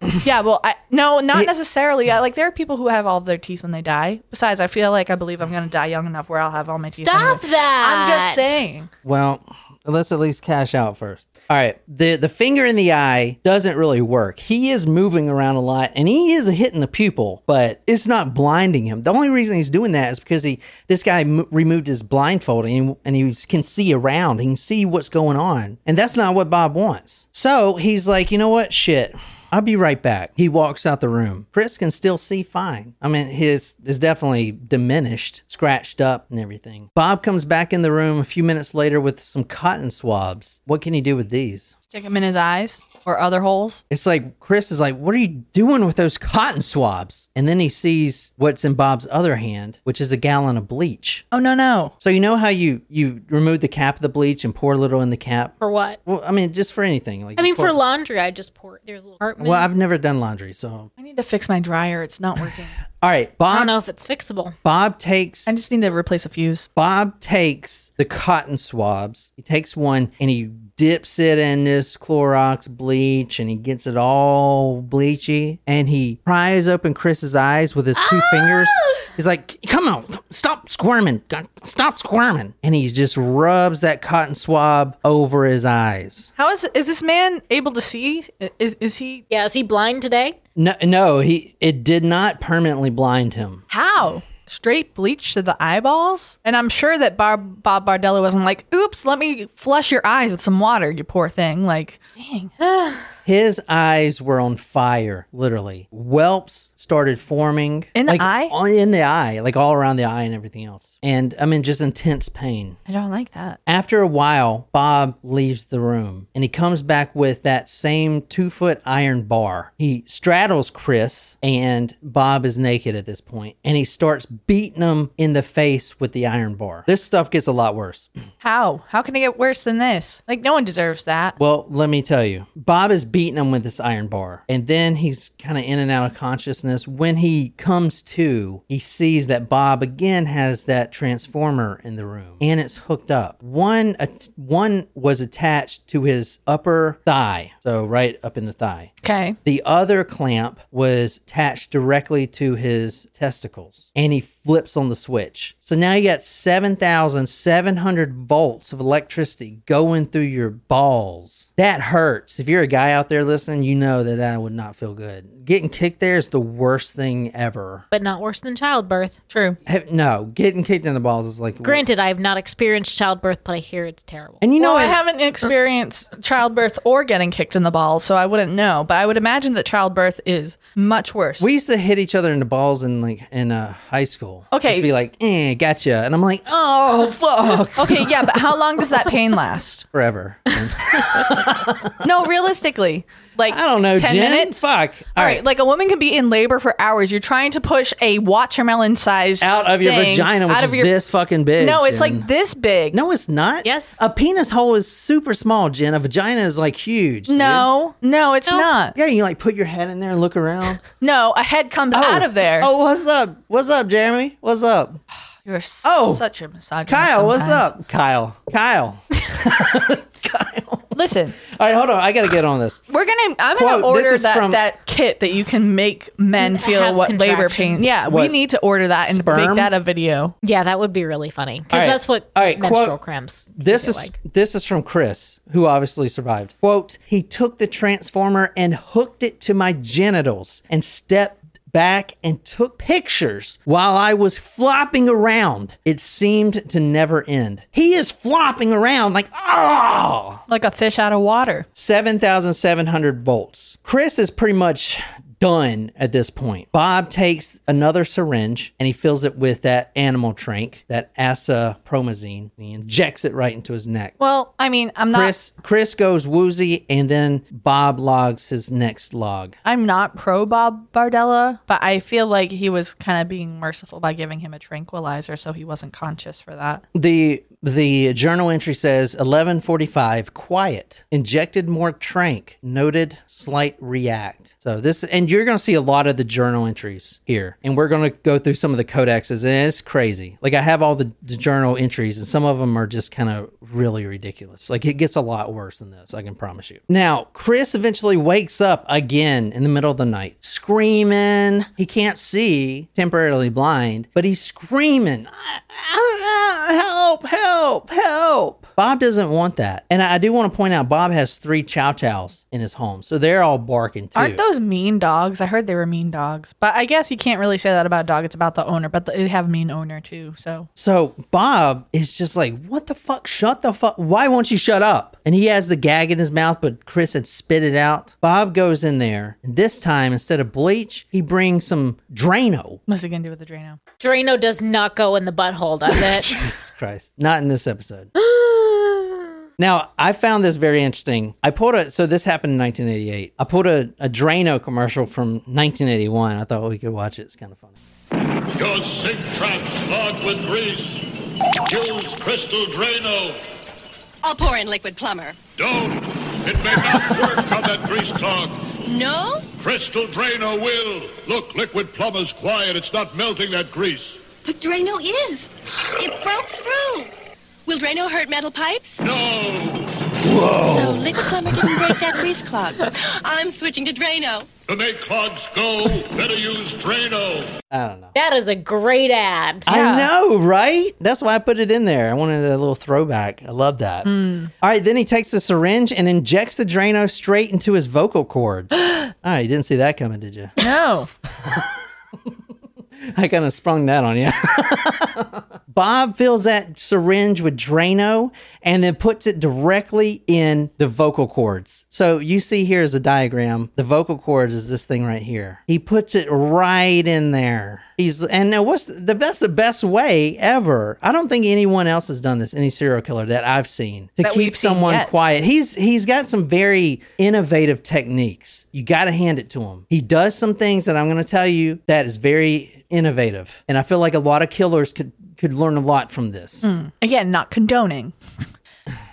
Yeah, well, I, no, not necessarily. I, like there are people who have all of their teeth when they die. Besides, I feel like I believe I'm gonna die young enough where I'll have all my teeth. Stop that! I'm just saying. well, let's at least cash out first. All right, the the finger in the eye doesn't really work. He is moving around a lot, and he is hitting the pupil, but it's not blinding him. The only reason he's doing that is because he this guy m- removed his blindfold and, and he can see around. He can see what's going on, and that's not what Bob wants. So he's like, you know what, shit. I'll be right back. He walks out the room. Chris can still see fine. I mean, his is definitely diminished, scratched up, and everything. Bob comes back in the room a few minutes later with some cotton swabs. What can he do with these? Stick them in his eyes. Or other holes. It's like Chris is like, "What are you doing with those cotton swabs?" And then he sees what's in Bob's other hand, which is a gallon of bleach. Oh no no. So you know how you you remove the cap of the bleach and pour a little in the cap? For what? Well, I mean, just for anything. Like I you mean, pour- for laundry, I just pour. There's a little compartment. well, I've never done laundry, so I need to fix my dryer. It's not working. all right. Bob. I don't know if it's fixable. Bob takes I just need to replace a fuse. Bob takes the cotton swabs. He takes one and he dips it in this Clorox bleach and he gets it all bleachy and he pries open Chris's eyes with his two ah! fingers. He's like, "Come on, stop squirming, stop squirming!" And he just rubs that cotton swab over his eyes. How is is this man able to see? Is, is he Yeah, is he blind today? No, no, he it did not permanently blind him. how? Straight bleach to the eyeballs? And I'm sure that Bob, Bob wasn't like, oops, let me flush your eyes with some water, you poor thing. Like, dang. His eyes were on fire, literally. Whelps started forming In the like, eye? all- In the eye, like all around the eye and everything else. And I mean, just intense pain. I don't like that. After a while, Bob leaves the room and he comes back with that same two foot iron bar. He straddles Chris, and Bob is naked at this point, and he starts beating him in the face with the iron bar. This stuff gets a lot worse. How? How can it get worse than this? Like, no one deserves that. Well, let me tell you. Bob is beating him with this iron bar. And then he's kind of in and out of consciousness. When he comes to, he sees that Bob again has that transformer in the room and it's hooked up. One one was attached to his upper thigh. So right up in the thigh. Okay. The other clamp was attached directly to his testicles, and he flips on the switch. So now you got 7,700 volts of electricity going through your balls. That hurts. If you're a guy out there listening, you know that that would not feel good. Getting kicked there is the worst thing ever. But not worse than childbirth. True. Hev- No, getting kicked in the balls is like. Granted, I have not experienced childbirth, but I hear it's terrible. And you know well, I haven't experienced childbirth or getting kicked in the balls, so I wouldn't know. But I would imagine that childbirth is much worse. We used to hit each other in the balls in like in uh, high school. Okay. Just be like, eh, gotcha. And I'm like, oh, fuck. okay, yeah, but how long does that pain last? Forever. No, realistically, like I don't know, ten Jen. minutes. Fuck. All right. like a woman can be in labor for hours. You're trying to push a watermelon size out of your vagina, which out is of your. this fucking big. no, it's Jen. like this big. No, it's not. Yes. A penis hole is super small, Jen. A vagina is like huge. dude. no, no, it's No. not. Yeah, you like put your head in there and look around. No, a head comes oh. out of there. Oh, what's up? What's up, Jeremy? What's up? You're Oh. such a misogynist. Kyle, what's sometimes. up? Kyle. Kyle. Kyle. Listen, All right, hold on. I got to get on this. we're gonna. I'm gonna order that from- that kit that you can make men feel what labor pains. pain. Yeah, we need to order that and Sperm? make that a video. Yeah, that would be really funny because All right. that's what All right, menstrual quote- cramps. This is like. this is from Chris, who obviously survived. Quote, he took the transformer and hooked it to my genitals and stepped back and took pictures while I was flopping around. It seemed to never end. He is flopping around like, oh, Like a fish out of water. 7,700 volts. Chris is pretty much done at this point. Bob takes another syringe and he fills it with that animal trank, that acepromazine, and he injects it right into his neck. Well, I mean, I'm not. Chris Chris goes woozy and then Bob logs his next log. I'm not pro Bob Berdella, but I feel like he was kind of being merciful by giving him a tranquilizer, so he wasn't conscious for that. The the journal entry says 1145 quiet injected more trank noted slight react. So this and you're going to see a lot of the journal entries here and we're going to go through some of the codexes and it's crazy. Like i have all the, the journal entries and some of them are just kind of really ridiculous. Like it gets a lot worse than this i can promise you. Now chris eventually wakes up again in the middle of the night screaming. He can't see temporarily blind but he's screaming help, help, help. Help. Bob doesn't want that. And I do want to point out Bob has three chow chows in his home. So they're all barking too. Aren't those mean dogs? I heard they were mean dogs, but I guess you can't really say that about a dog. It's about the owner, but they have a mean owner too. So so Bob is just like, what the fuck? Shut the fuck. Why won't you shut up? And he has the gag in his mouth, but Chris had spit it out. Bob goes in there. And this time, instead of bleach, he brings some Drano. what's it gonna do with the Drano? Drano does not go in the butthole, does it? Jesus Christ. Not in this episode. Now, I found this very interesting. I pulled a, so this happened in 1988. I pulled a, a Drano commercial from 1981. I thought we could watch it. It's kind of funny. Your sink traps clogged with grease. Use Crystal Drano. I'll pour in Liquid-Plumr. Don't. It may not work on that grease clog. No? Crystal Drano will. Look, Liquid-Plumr's quiet. It's not melting that grease. But Drano is. It broke through. Will Drano hurt metal pipes? No. So Liquid-Plumr didn't break that grease clog. I'm switching to Drano. To make clogs go, better use Drano. I don't know. That is a great ad. I know, right? That's why I put it in there. I wanted a little throwback. I love that. Hmm. All right, then he takes the syringe and injects the Drano straight into his vocal cords. All right, ah, you didn't see that coming, did you? No. I kind of sprung that on you. Bob fills that syringe with Drano and then puts it directly in the vocal cords. So you see here is a diagram. The vocal cords is this thing right here. He puts it right in there. He's and now what's the best the best way ever? I don't think anyone else has done this. Any serial killer that I've seen to That keep someone quiet. He's he's got some very innovative techniques. You got to hand it to him. He does some things that I'm going to tell you that is very innovative, and I feel like a lot of killers could could learn a lot from this. Hmm. Again, not condoning.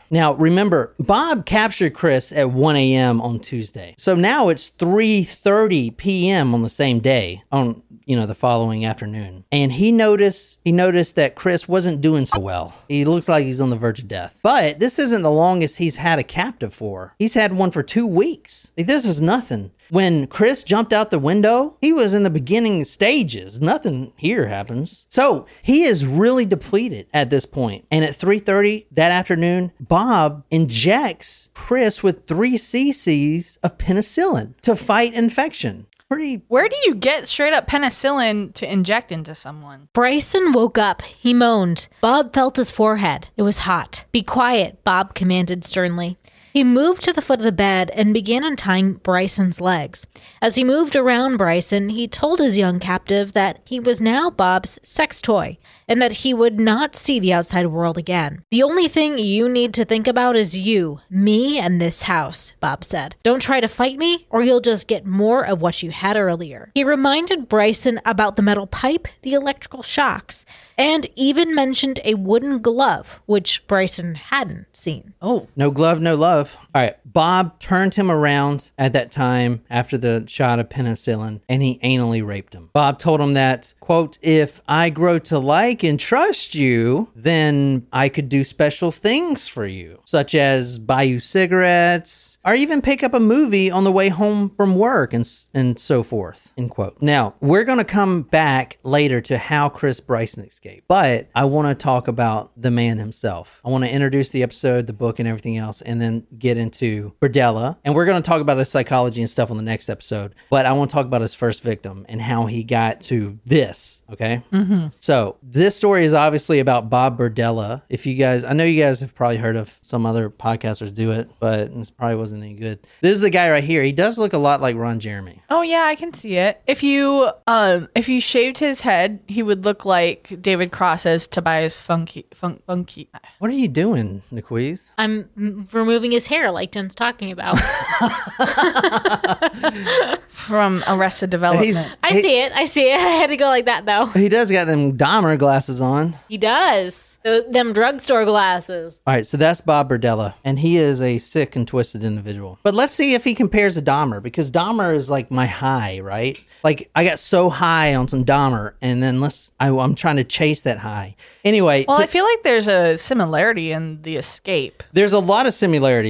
Now, remember, Bob captured Chris at 1 a.m. on Tuesday. So now it's 3:30 p.m. on the same day, on you know the following afternoon. And he noticed he noticed that Chris wasn't doing so well. He looks like he's on the verge of death. But this isn't the longest he's had a captive for. He's had one for two weeks. Like, this is nothing. When Chris jumped out the window, he was in the beginning stages. Nothing here happens. So he is really depleted at this point. And at 3:30 that afternoon, Bob injects Chris with three cc's of penicillin to fight infection. Pretty Where do you get straight up penicillin to inject into someone? Bryson woke up. He moaned. Bob felt his forehead. It was hot. Be quiet, Bob commanded sternly. He moved to the foot of the bed and began untying Bryson's legs. As he moved around Bryson, he told his young captive that he was now Bob's sex toy and that he would not see the outside world again. The only thing you need to think about is you, me, and this house, Bob said. Don't try to fight me, or you'll just get more of what you had earlier. He reminded Bryson about the metal pipe, the electrical shocks, and even mentioned a wooden glove, which Bryson hadn't seen. Oh. No glove, no love. All right. Bob turned him around at that time after the shot of penicillin and he anally raped him. Bob told him that, quote, if I grow to like and trust you, then I could do special things for you, such as buy you cigarettes or even pick up a movie on the way home from work and, and so forth, end quote. Now, we're going to come back later to how Chris Bryson escaped, but I want to talk about the man himself. I want to introduce the episode, the book, and everything else, and then get into Berdella. And we're going to talk about his psychology and stuff on the next episode, but I want to talk about his first victim and how he got to this, okay? Mm-hmm. So, this story is obviously about Bob Berdella. If you guys, I know you guys have probably heard of some other podcasters do it, but this probably wasn't any good. This is the guy right here. He does look a lot like Ron Jeremy. Oh yeah, I can see it. If you um if you shaved his head, he would look like David Cross as Tobias Funky Funk Funky What are you doing, Niquiz? I'm removing his hair, like Jen's talking about. from Arrested Development. He's, I he, see it. I see it. I had to go like that, though. he does got them Dahmer glasses on. He does. Th- them drugstore glasses. All right, so that's Bob Berdella, and he is a sick and twisted individual. But let's see if he compares to Dahmer, because Dahmer is like my high, right? Like I got so high on some Dahmer, and then let's I, I'm trying to chase that high. Anyway, well, to- I feel like there's a similarity in the escape. there's a lot of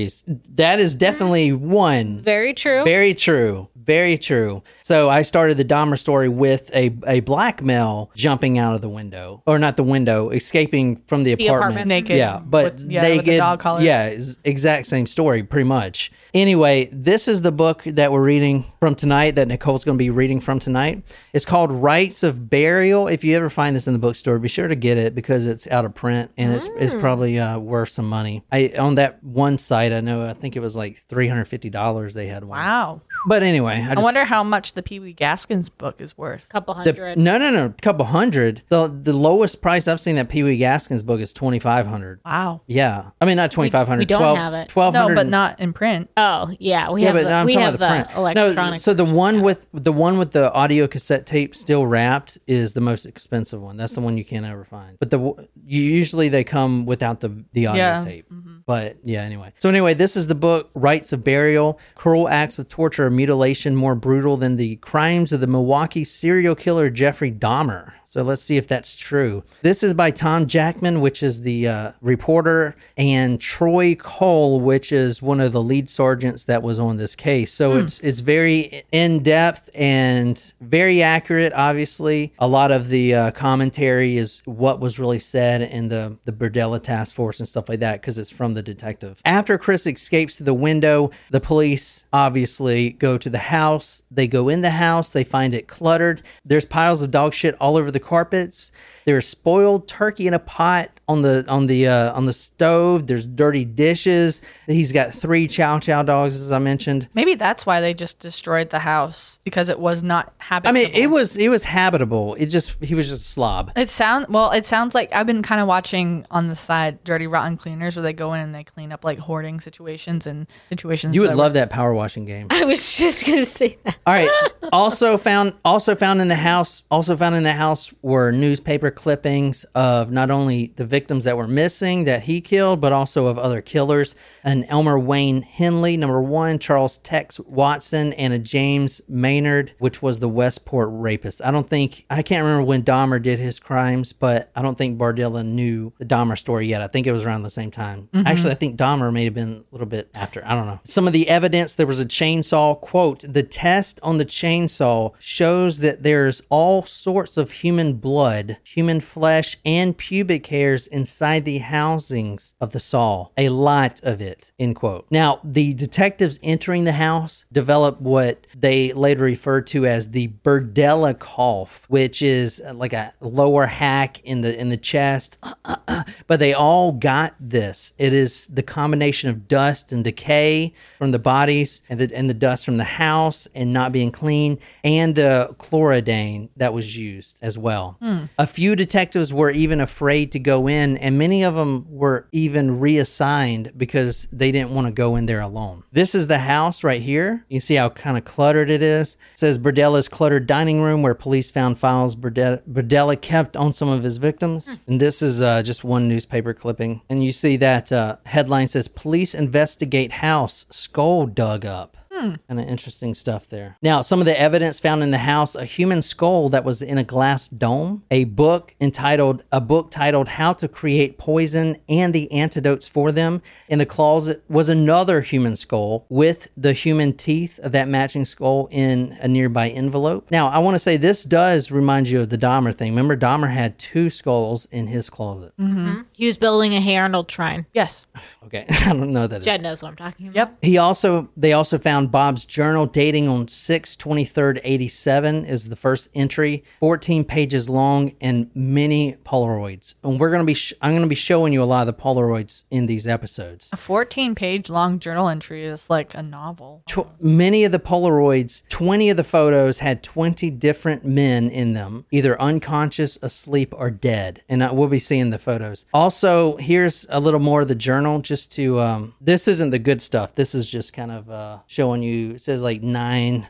similarities. That is definitely one. Very true. Very true. Very true. So I started the Dahmer story with a, a black male jumping out of the window, or not the window, escaping from the, apartment. apartment. Naked Yeah, but with- yeah, with the dog collar. Yeah, exact same story, pretty much. Anyway, this is the book that we're reading from tonight. That Nicole's going to be reading from tonight. It's called Rites of Burial. If you ever find this in the bookstore, be sure to get it because it's out of print and it's it's Mm. probably uh, worth some money. I on that one site site. I know. I think it was like three hundred fifty dollars. They had one. Wow. But anyway, I, I just, wonder how much the Pee Wee Gaskins book is worth. A couple the, hundred. no, no, no, a couple hundred. The the lowest price I've seen that Pee Wee Gaskins book is twenty five hundred. Wow. Yeah, I mean not twenty five hundred. we don't have it. Twelve No, but not in print. oh yeah, we Yeah, have but the, I'm we talking have about the the, print. electronic. No, so the version. one with the one with the audio cassette tape still wrapped is the most expensive one. That's the one you can't ever find. But the you usually they come without the the audio Yeah. tape. Mm-hmm. But yeah, anyway. So anyway, this is the book Rites of Burial: Cruel Acts of Torture or Mutilation More Brutal Than the Crimes of the Milwaukee Serial Killer Jeffrey Dahmer. So let's see if that's true. This is by Tom Jackman, which is the uh, reporter, and Troy Cole, which is one of the lead sergeants that was on this case. So it's it's very in depth and very accurate. Obviously, a lot of the uh, commentary is what was really said in the the Berdella task force and stuff like that because it's from the detective. After Chris escapes to the window, the police obviously go to the house. They go in the house. They find it cluttered. There's piles of dog shit all over the carpets. There's spoiled turkey in a pot on the on the uh, on the stove. There's dirty dishes. He's got three chow chow dogs, as I mentioned. Maybe that's why they just destroyed the house because it was not habitable. I mean, it was it was habitable. It just he was just a slob. It sound well. It sounds like I've been kind of watching on the side "Dirty Rotten Cleaners," where they go in and they clean up like hoarding situations and situations. You would that love were- that power washing game. I was just gonna say that. All right. Also found also found in the house also found in the house were newspaper clippings of not only the victims that were missing that he killed, but also of other killers. An Elmer Wayne Henley, number one, Charles Tex Watson, and a James Maynard, which was the Westport rapist. I don't think I can't remember when Dahmer did his crimes, but I don't think Berdella knew the Dahmer story yet. I think it was around the same time. Mm-hmm. Actually, I think Dahmer may have been a little bit after. I don't know. Some of the evidence there was a chainsaw. Quote: The test on the chainsaw shows that there's all sorts of human blood, human flesh, and pubic hairs inside the housings of the saw. A lot of it. End quote. Now, the detectives entering the house developed what they later referred to as the Berdella cough, which is uh, like a lower hack in the in the chest. but they all got this. It is the combination of dust and decay from the bodies and the and the dust from the house and not being clean and the chlordane that was used as well. Hmm. A few detectives were even afraid to go in and many of them were even reassigned because they didn't want to go in there alone. This is the house right here. You see how kind of cluttered it is. It says Berdella's cluttered dining room where police found files Berdella, kept on some of his victims. And this is uh, just one newspaper clipping. And you see that uh, headline says police investigate house skull dug up. Hmm. Kind of interesting stuff there. Now, some of the evidence found in the house a human skull that was in a glass dome, a book entitled, a book titled How to Create Poison and the Antidotes for Them. In the closet was another human skull with the human teeth of that matching skull in a nearby envelope. Now, I want to say this does remind you of the Dahmer thing. Remember, Dahmer had two skulls in his closet. Mm-hmm. Mm-hmm. He was building a Hey Arnold shrine. Yes. Okay, I don't know that. Jed knows what I'm talking about. Yep. He also they also found Bob's journal dating on 6 23rd 87 is the first entry 14 pages long and many polaroids. And we're going to be sh- I'm going to be showing you a lot of the polaroids in these episodes. A 14 page long journal entry is like a novel. Tw- many of the polaroids 20 of the photos had 20 different men in them either unconscious asleep or dead. And I will be seeing the photos. Also here's a little more of the journal just to um this isn't the good stuff. This is just kind of uh showing you it says like 9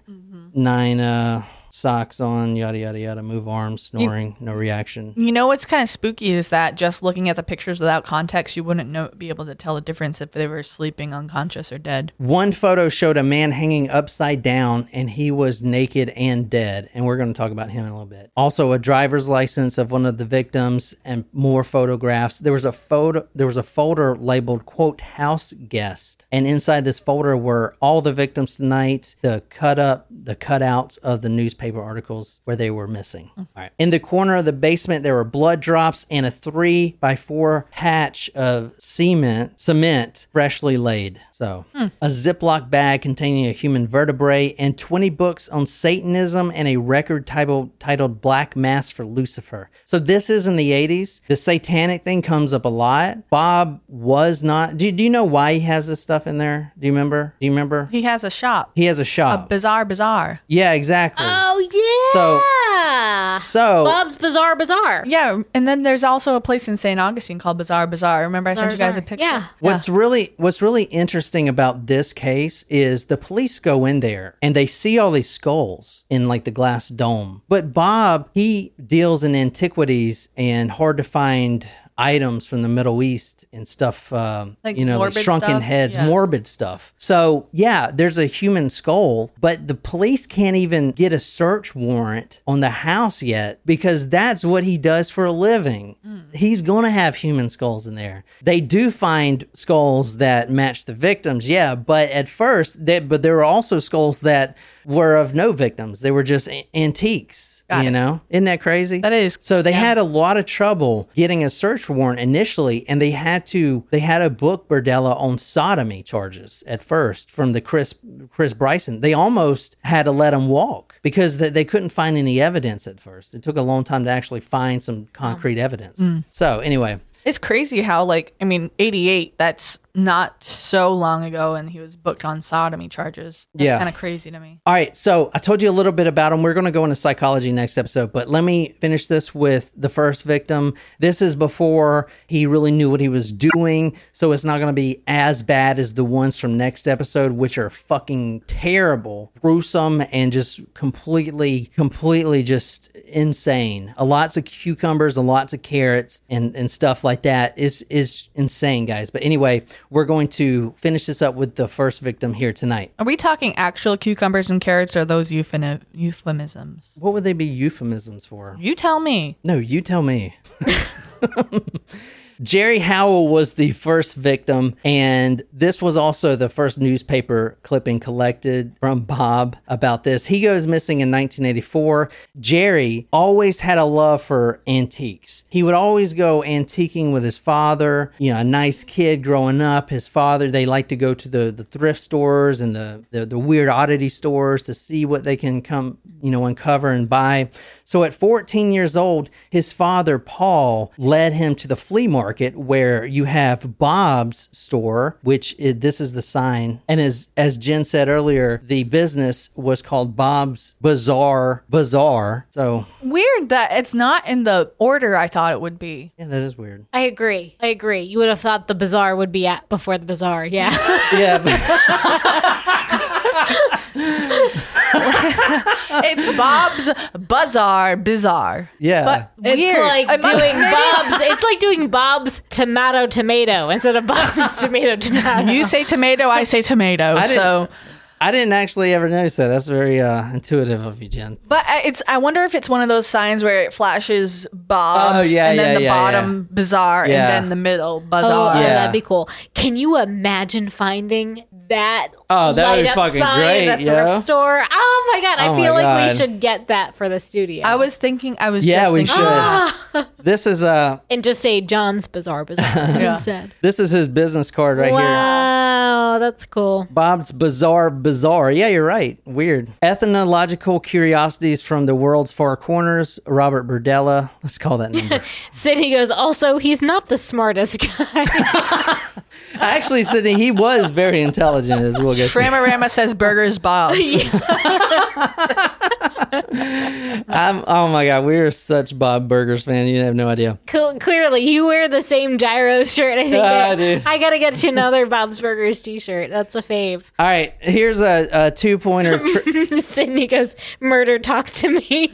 nine uh socks on yada yada yada move arms snoring no reaction You know what's kind of spooky is that just looking at the pictures without context, you wouldn't know be able to tell the difference if they were sleeping, unconscious, or dead. One photo showed a man hanging upside down and he was naked and dead. And we're going to talk about him in a little bit. Also, a driver's license of one of the victims and more photographs. There was a photo, there was a folder labeled, quote, house guest. And inside this folder were all the victims tonight, the cut up, the cutouts of the newspaper newspaper articles where they were missing. Mm. All right. In the corner of the basement, there were blood drops and a three by four patch of cement, cement freshly laid. So, hmm. a Ziploc bag containing a human vertebrae and 20 books on Satanism and a record title, titled Black Mass for Lucifer. So, this is in the 80s. The satanic thing comes up a lot. Bob was not. Do, do you know why he has this stuff in there? Do you remember? Do you remember? He has a shop. He has a shop. A bizarre, bizarre. yeah, exactly. Oh Oh, yeah. so, Bob's Bizarre Bazaar. Yeah, and then there's also a place in St. Augustine called Bizarre Bazaar. Remember I sent you guys a Bazaar. picture? Yeah. What's really what's really interesting about this case is the police go in there and they see all these skulls in like the glass dome. But Bob, he deals in antiquities and hard to find items from the Middle East and stuff um, Like you know, like shrunken stuff? heads, Yeah. morbid stuff. So, yeah, there's a human skull, but the police can't even get a search warrant on the house yet because that's what he does for a living. He's going to have human skulls in there. They do find skulls that match the victims, yeah, but at first, they, but there were also skulls that were of no victims. They were just a- antiques, Got you it. know? Isn't that crazy? That is, So they yeah. had a lot of trouble getting a search warrant initially, and they had to they had to book Berdella on sodomy charges at first from the Chris Chris Bryson. They almost had to let him walk because they, they couldn't find any evidence at first. It took a long time to actually find some concrete evidence. Mm. So anyway, It's crazy how, like, I mean, 88, that's not so long ago, and he was booked on sodomy charges. That's Yeah. kind of crazy to me. All right, so I told you a little bit about him. We're going to go into psychology next episode, but let me finish this with the first victim. This is before he really knew what he was doing, so it's not going to be as bad as the ones from next episode, which are fucking terrible, gruesome, and just completely, completely just insane. A lots of cucumbers and lots of carrots and and stuff like that is is insane, guys. But anyway, we're going to finish this up with the first victim here tonight. Are we talking actual cucumbers and carrots or those euphemi- euphemisms? What would they be euphemisms for? You tell me. No, you tell me. Jerry Howell was the first victim, and this was also the first newspaper clipping collected from Bob about this. He goes missing in 1984. Jerry always had a love for antiques. He would always go antiquing with his father, you know, a nice kid growing up. His father, they like to go to the, the thrift stores and the, the, the weird oddity stores to see what they can come, you know, uncover and buy. So at 14 years old, his father, Paul, led him to the flea market where you have Bob's store, which i this is the sign. And as, as Jen said earlier, the business was called Bob's Bazaar Bazaar. So, Weird that it's not in the order I thought it would be. yeah, that is weird. I agree. I agree. You would have thought the bazaar would be at before the bazaar. Yeah. Yeah. but- It's Bob's Bazaar Bizarre. Yeah. But It's weird. like I must- doing Bob's. It's like doing Bob's tomato tomato instead of Bob's tomato tomato. You say tomato, I say tomato. didn't- so, I didn't actually ever notice that. That's very uh, intuitive of you, Jen. but I- it's. I wonder if it's one of those signs where it flashes Bob's, Oh, yeah, and then yeah, the yeah, bottom Bizarre, Yeah. and then the middle Oh, Bazaar. Yeah. that'd be cool. Can you imagine finding that? Oh, that would be light-up fucking sign great, at a yo. thrift store. Oh my god! I Oh my feel like God. we should get that for the studio. I was thinking. I was. Yeah, just we thinking, should. This is uh and just say John's Bazaar Bazaar instead. this is his business card right here. Wow, that's cool. Bob's Bizarre Bizarre. Yeah, you're right. Weird. Ethnological curiosities from the world's far corners. Robert Berdella. Let's call that number. Sydney goes. Also, he's not the smartest guy. Actually, Sydney, he was very intelligent, as we'll get to. Ramarama says burgers Bob's. I'm, oh my God, we are such Bob Burgers fan. You have no idea. Cool. Clearly, you wear the same gyro shirt. I think Ah, I that-. I gotta get you another Bob's Burgers T-shirt. That's a fave. All right, here's a, a two pointer. Tri- Sydney goes, "Murder, talk to me."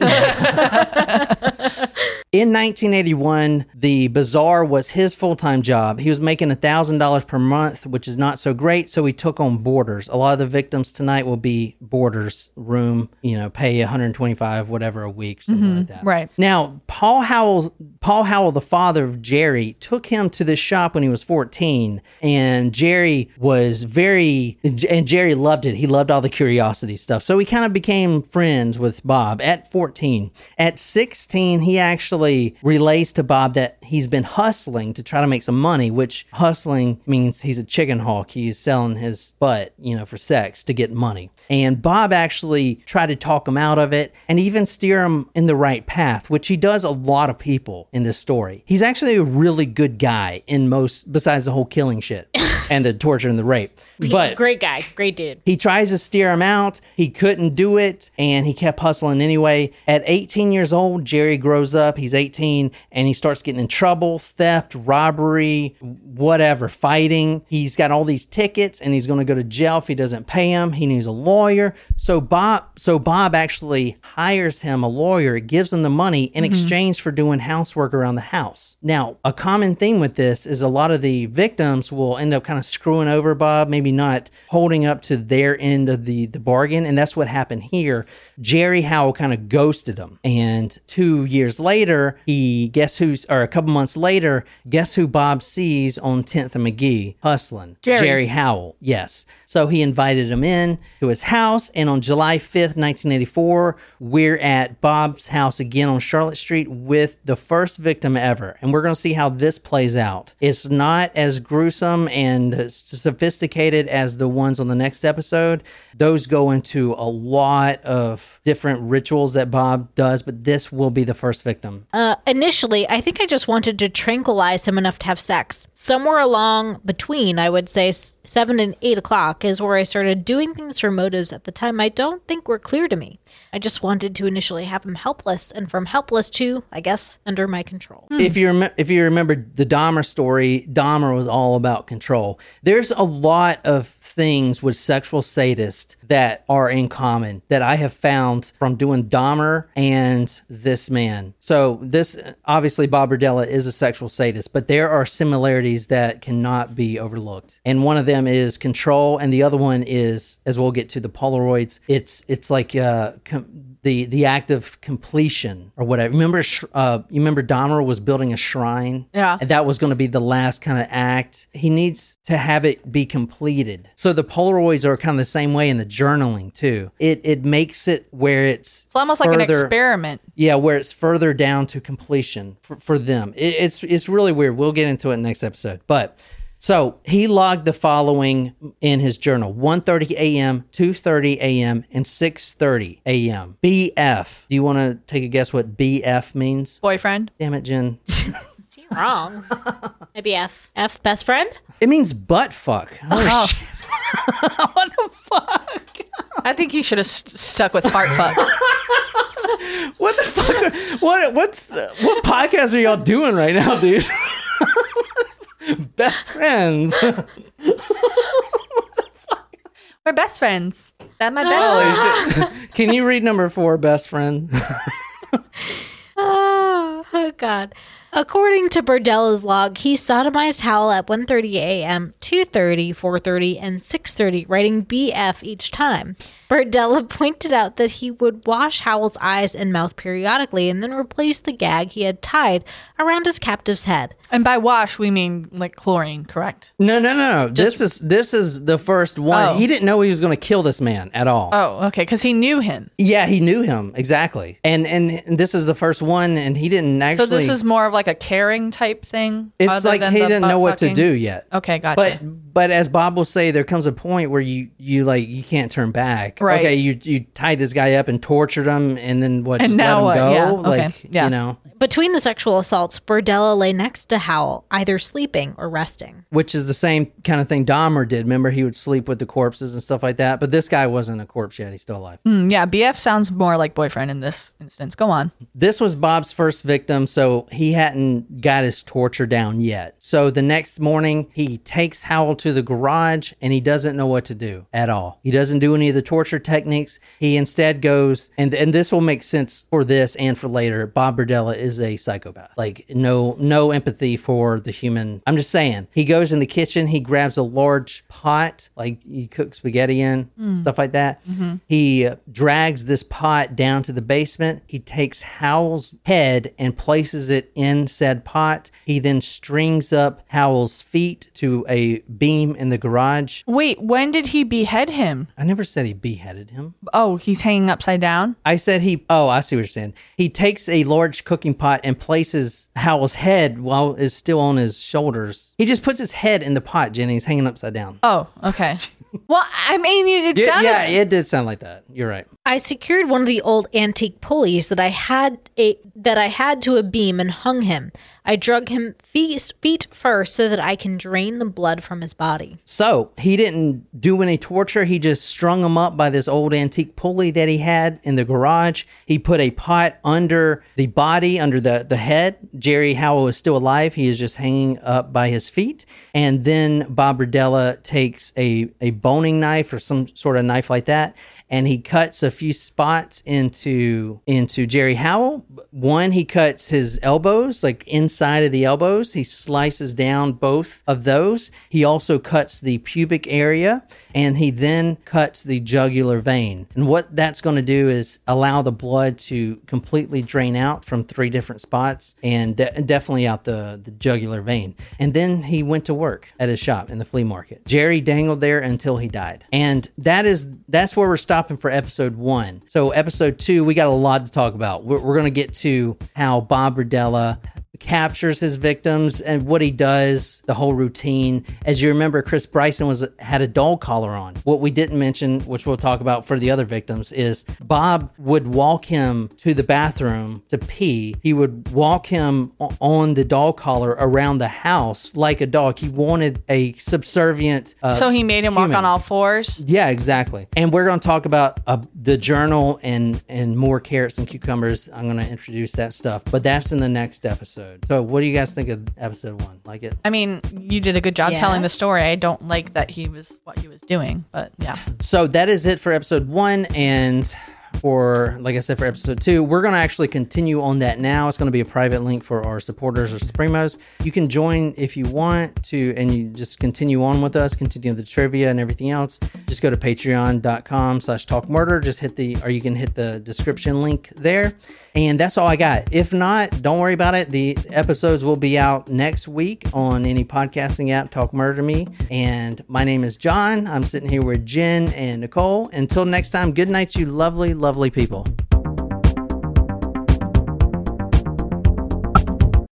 In 1981, the bazaar was his full time job. He was making a $1,000 per month, which is not so great. So he took on boarders. A lot of the victims tonight will be boarders, room, you know, pay $120 125, whatever a week, something like mm-hmm. that. right. Now, Paul Howell, Paul Howell, the father of Jerry, took him to this shop when he was 14, and Jerry was very, and Jerry loved it. He loved all the curiosity stuff, so he kind of became friends with Bob at 14. At 16, he actually relays to Bob that he's been hustling to try to make some money, which hustling means he's a chicken hawk. He's selling his butt, you know, for sex to get money. And Bob actually tried to talk him out of it and even steer him in the right path, which he does a lot of people in this story. He's actually a really good guy in most, besides the whole killing shit and the torture and the rape. But great guy, great dude. he tries to steer him out. He couldn't do it, and he kept hustling anyway. At 18 years old, Jerry grows up. He's 18, and he starts getting in trouble theft, robbery, whatever, fighting. He's got all these tickets, and he's going to go to jail if he doesn't pay him. He needs a lawyer. So Bob, so Bob actually hires him a lawyer, gives him the money in mm-hmm. exchange for doing housework around the house. Now, a common theme with this is a lot of the victims will end up kind of screwing over Bob, maybe not holding up to their end of the, the bargain. And that's what happened here. Jerry Howell kind of ghosted him. And two years later, he, guess who's, or a couple months later, guess who Bob sees on 10th and McGee hustling? Jerry. Howell, yes. So he invited him in to his house. And on July 5th, 1984, we're at Bob's house again on Charlotte Street with the first victim ever. And we're going to see how this plays out. It's not as gruesome and sophisticated as the ones on the next episode. Those go into a lot of different rituals that Bob does, but this will be the first victim. Uh, initially, I think I just wanted to tranquilize him enough to have sex. Somewhere along between, I would say, s- 7 and 8 o'clock is where I started doing things for motives at the time I don't think were clear to me. I just wanted to initially have him helpless, and from helpless to, I guess, under my control. If you rem- if you remember the Dahmer story, Dahmer was all about control. There's a lot of things with sexual sadists that are in common that I have found from doing Dahmer and this man. So this obviously Bob Berdella is a sexual sadist, but there are similarities that cannot be overlooked. And one of them is control, and the other one is, as we'll get to the Polaroids, it's it's like uh, com- the the act of completion or whatever. Remember, sh- uh, you remember Dahmer was building a shrine. Yeah. and that was going to be the last kind of act. He needs to have it be completed. So the Polaroids are kind of the same way in the journaling too. It it makes it where it's It's almost like an experiment. Yeah, where it's further down to completion for, for them. It, it's it's really weird. We'll get into it next episode. But so he logged the following in his journal: 1:30 a.m., 2:30 a.m., and 6:30 a.m. BF. Do you want to take a guess what BF means? Boyfriend. Damn it, Jen. You're wrong. Maybe F. F, best friend? It means butt fuck. Oh, shit. What the fuck? I think he should have st- stuck with fart fuck. What the fuck? What what's what podcast are y'all doing right now, dude? Best friends. We're best friends. That my best. Oh, Holy shit. Can you read number four, best friend? Oh, oh God. According to Berdella's log, he sodomized Howell at 1.30 a.m., 2.30, 4.30, and 6.30, writing BF each time. Berdella pointed out that he would wash Howell's eyes and mouth periodically and then replace the gag he had tied around his captive's head. And by wash, we mean like chlorine, correct? No, no, no, no. this is this is the first one. Oh. He didn't know he was going to kill this man at all. Oh, okay. Because he knew him. Yeah, he knew him exactly, and and this is the first one, and he didn't actually So this is more of like a caring type thing. It's other like than he the didn't know butt what to do yet. Okay, gotcha. But but as Bob will say, there comes a point where you you like you can't turn back. Right. Okay, you you tied this guy up and tortured him, and then what? And just now let him what? go? Yeah, okay, Like yeah. you know, Between the sexual assaults, Berdella lay next to Howell, either sleeping or resting. which is the same kind of thing Dahmer did. Remember, he would sleep with the corpses and stuff like that. But this guy wasn't a corpse yet; he's still alive. Mm, yeah, BF sounds more like boyfriend in this instance. Go on. This was Bob's first victim, so he hadn't got his torture down yet. So the next morning, he takes Howell to the garage and he doesn't know what to do at all. He doesn't do any of the torture techniques. He instead goes, and, and this will make sense for this and for later. Bob Berdella is a psychopath. Like no no empathy for the human. I'm just saying. He goes in the kitchen, he grabs a large pot like you cook spaghetti in, stuff like that. He uh, drags this pot down to the basement. He takes Howell's head and places it in said pot. He then strings up Howell's feet to a beam in the garage. Wait, when did he behead him? I never said he beheaded him. Oh, he's hanging upside down? I said he. Oh, I see what you're saying. He takes a large cooking pot and places Howell's head while it's still on his shoulders. He just puts his head in the pot, Jenny. He's hanging upside down. Oh, okay. well, I mean, it yeah, sounded. yeah, it did sound like that. You're right. I secured one of the old antique pulleys that I had a that I had to a beam and hung him. I drug him feet, feet first so that I can drain the blood from his body. So he didn't do any torture. He just strung him up by this old antique pulley that he had in the garage. He put a pot under the body, under the, the head. Jerry Howell is still alive. He is just hanging up by his feet. And then Bob Berdella takes a, a boning knife or some sort of knife like that and he cuts a few spots into into Jerry Howell. One, he cuts his elbows, like inside of the elbows. He slices down both of those. He also cuts the pubic area, and he then cuts the jugular vein. And what that's going to do is allow the blood to completely drain out from three different spots, and de- definitely out the the jugular vein. And then he went to work at his shop in the flea market. Jerry dangled there until he died, and that is that's where we're stopping for episode one. So episode two, we got a lot to talk about. We're, we're going to get to how Bob Berdella captures his victims and what he does, the whole routine. As you remember, Chris Bryson was had a dog collar on. What we didn't mention, which we'll talk about for the other victims, is Bob would walk him to the bathroom to pee. He would walk him on the dog collar around the house like a dog. He wanted a subservient. Uh, so he made him walk on all fours? Yeah, exactly. And we're going to talk about uh, the journal and and more carrots and cucumbers. I'm going to introduce that stuff, but that's in the next episode. So, what do you guys think of episode one? Like it? I mean, you did a good job telling the Yes. story. I don't like that he was what he was doing, but yeah. So that is it for episode one, and for like I said for episode two, we're going to actually continue on that now. It's going to be a private link for our supporters or supremos. You can join if you want to, and you just continue on with us, continue the trivia and everything else. Just go to Patreon.com/slash Talk Murder. Just hit the, or you can hit the description link there. And that's all I got. If not, don't worry about it. The episodes will be out next week on any podcasting app, Talk Murder Me. And my name is John. I'm sitting here with Jen and Nicole. Until next time, good night, you lovely, lovely people.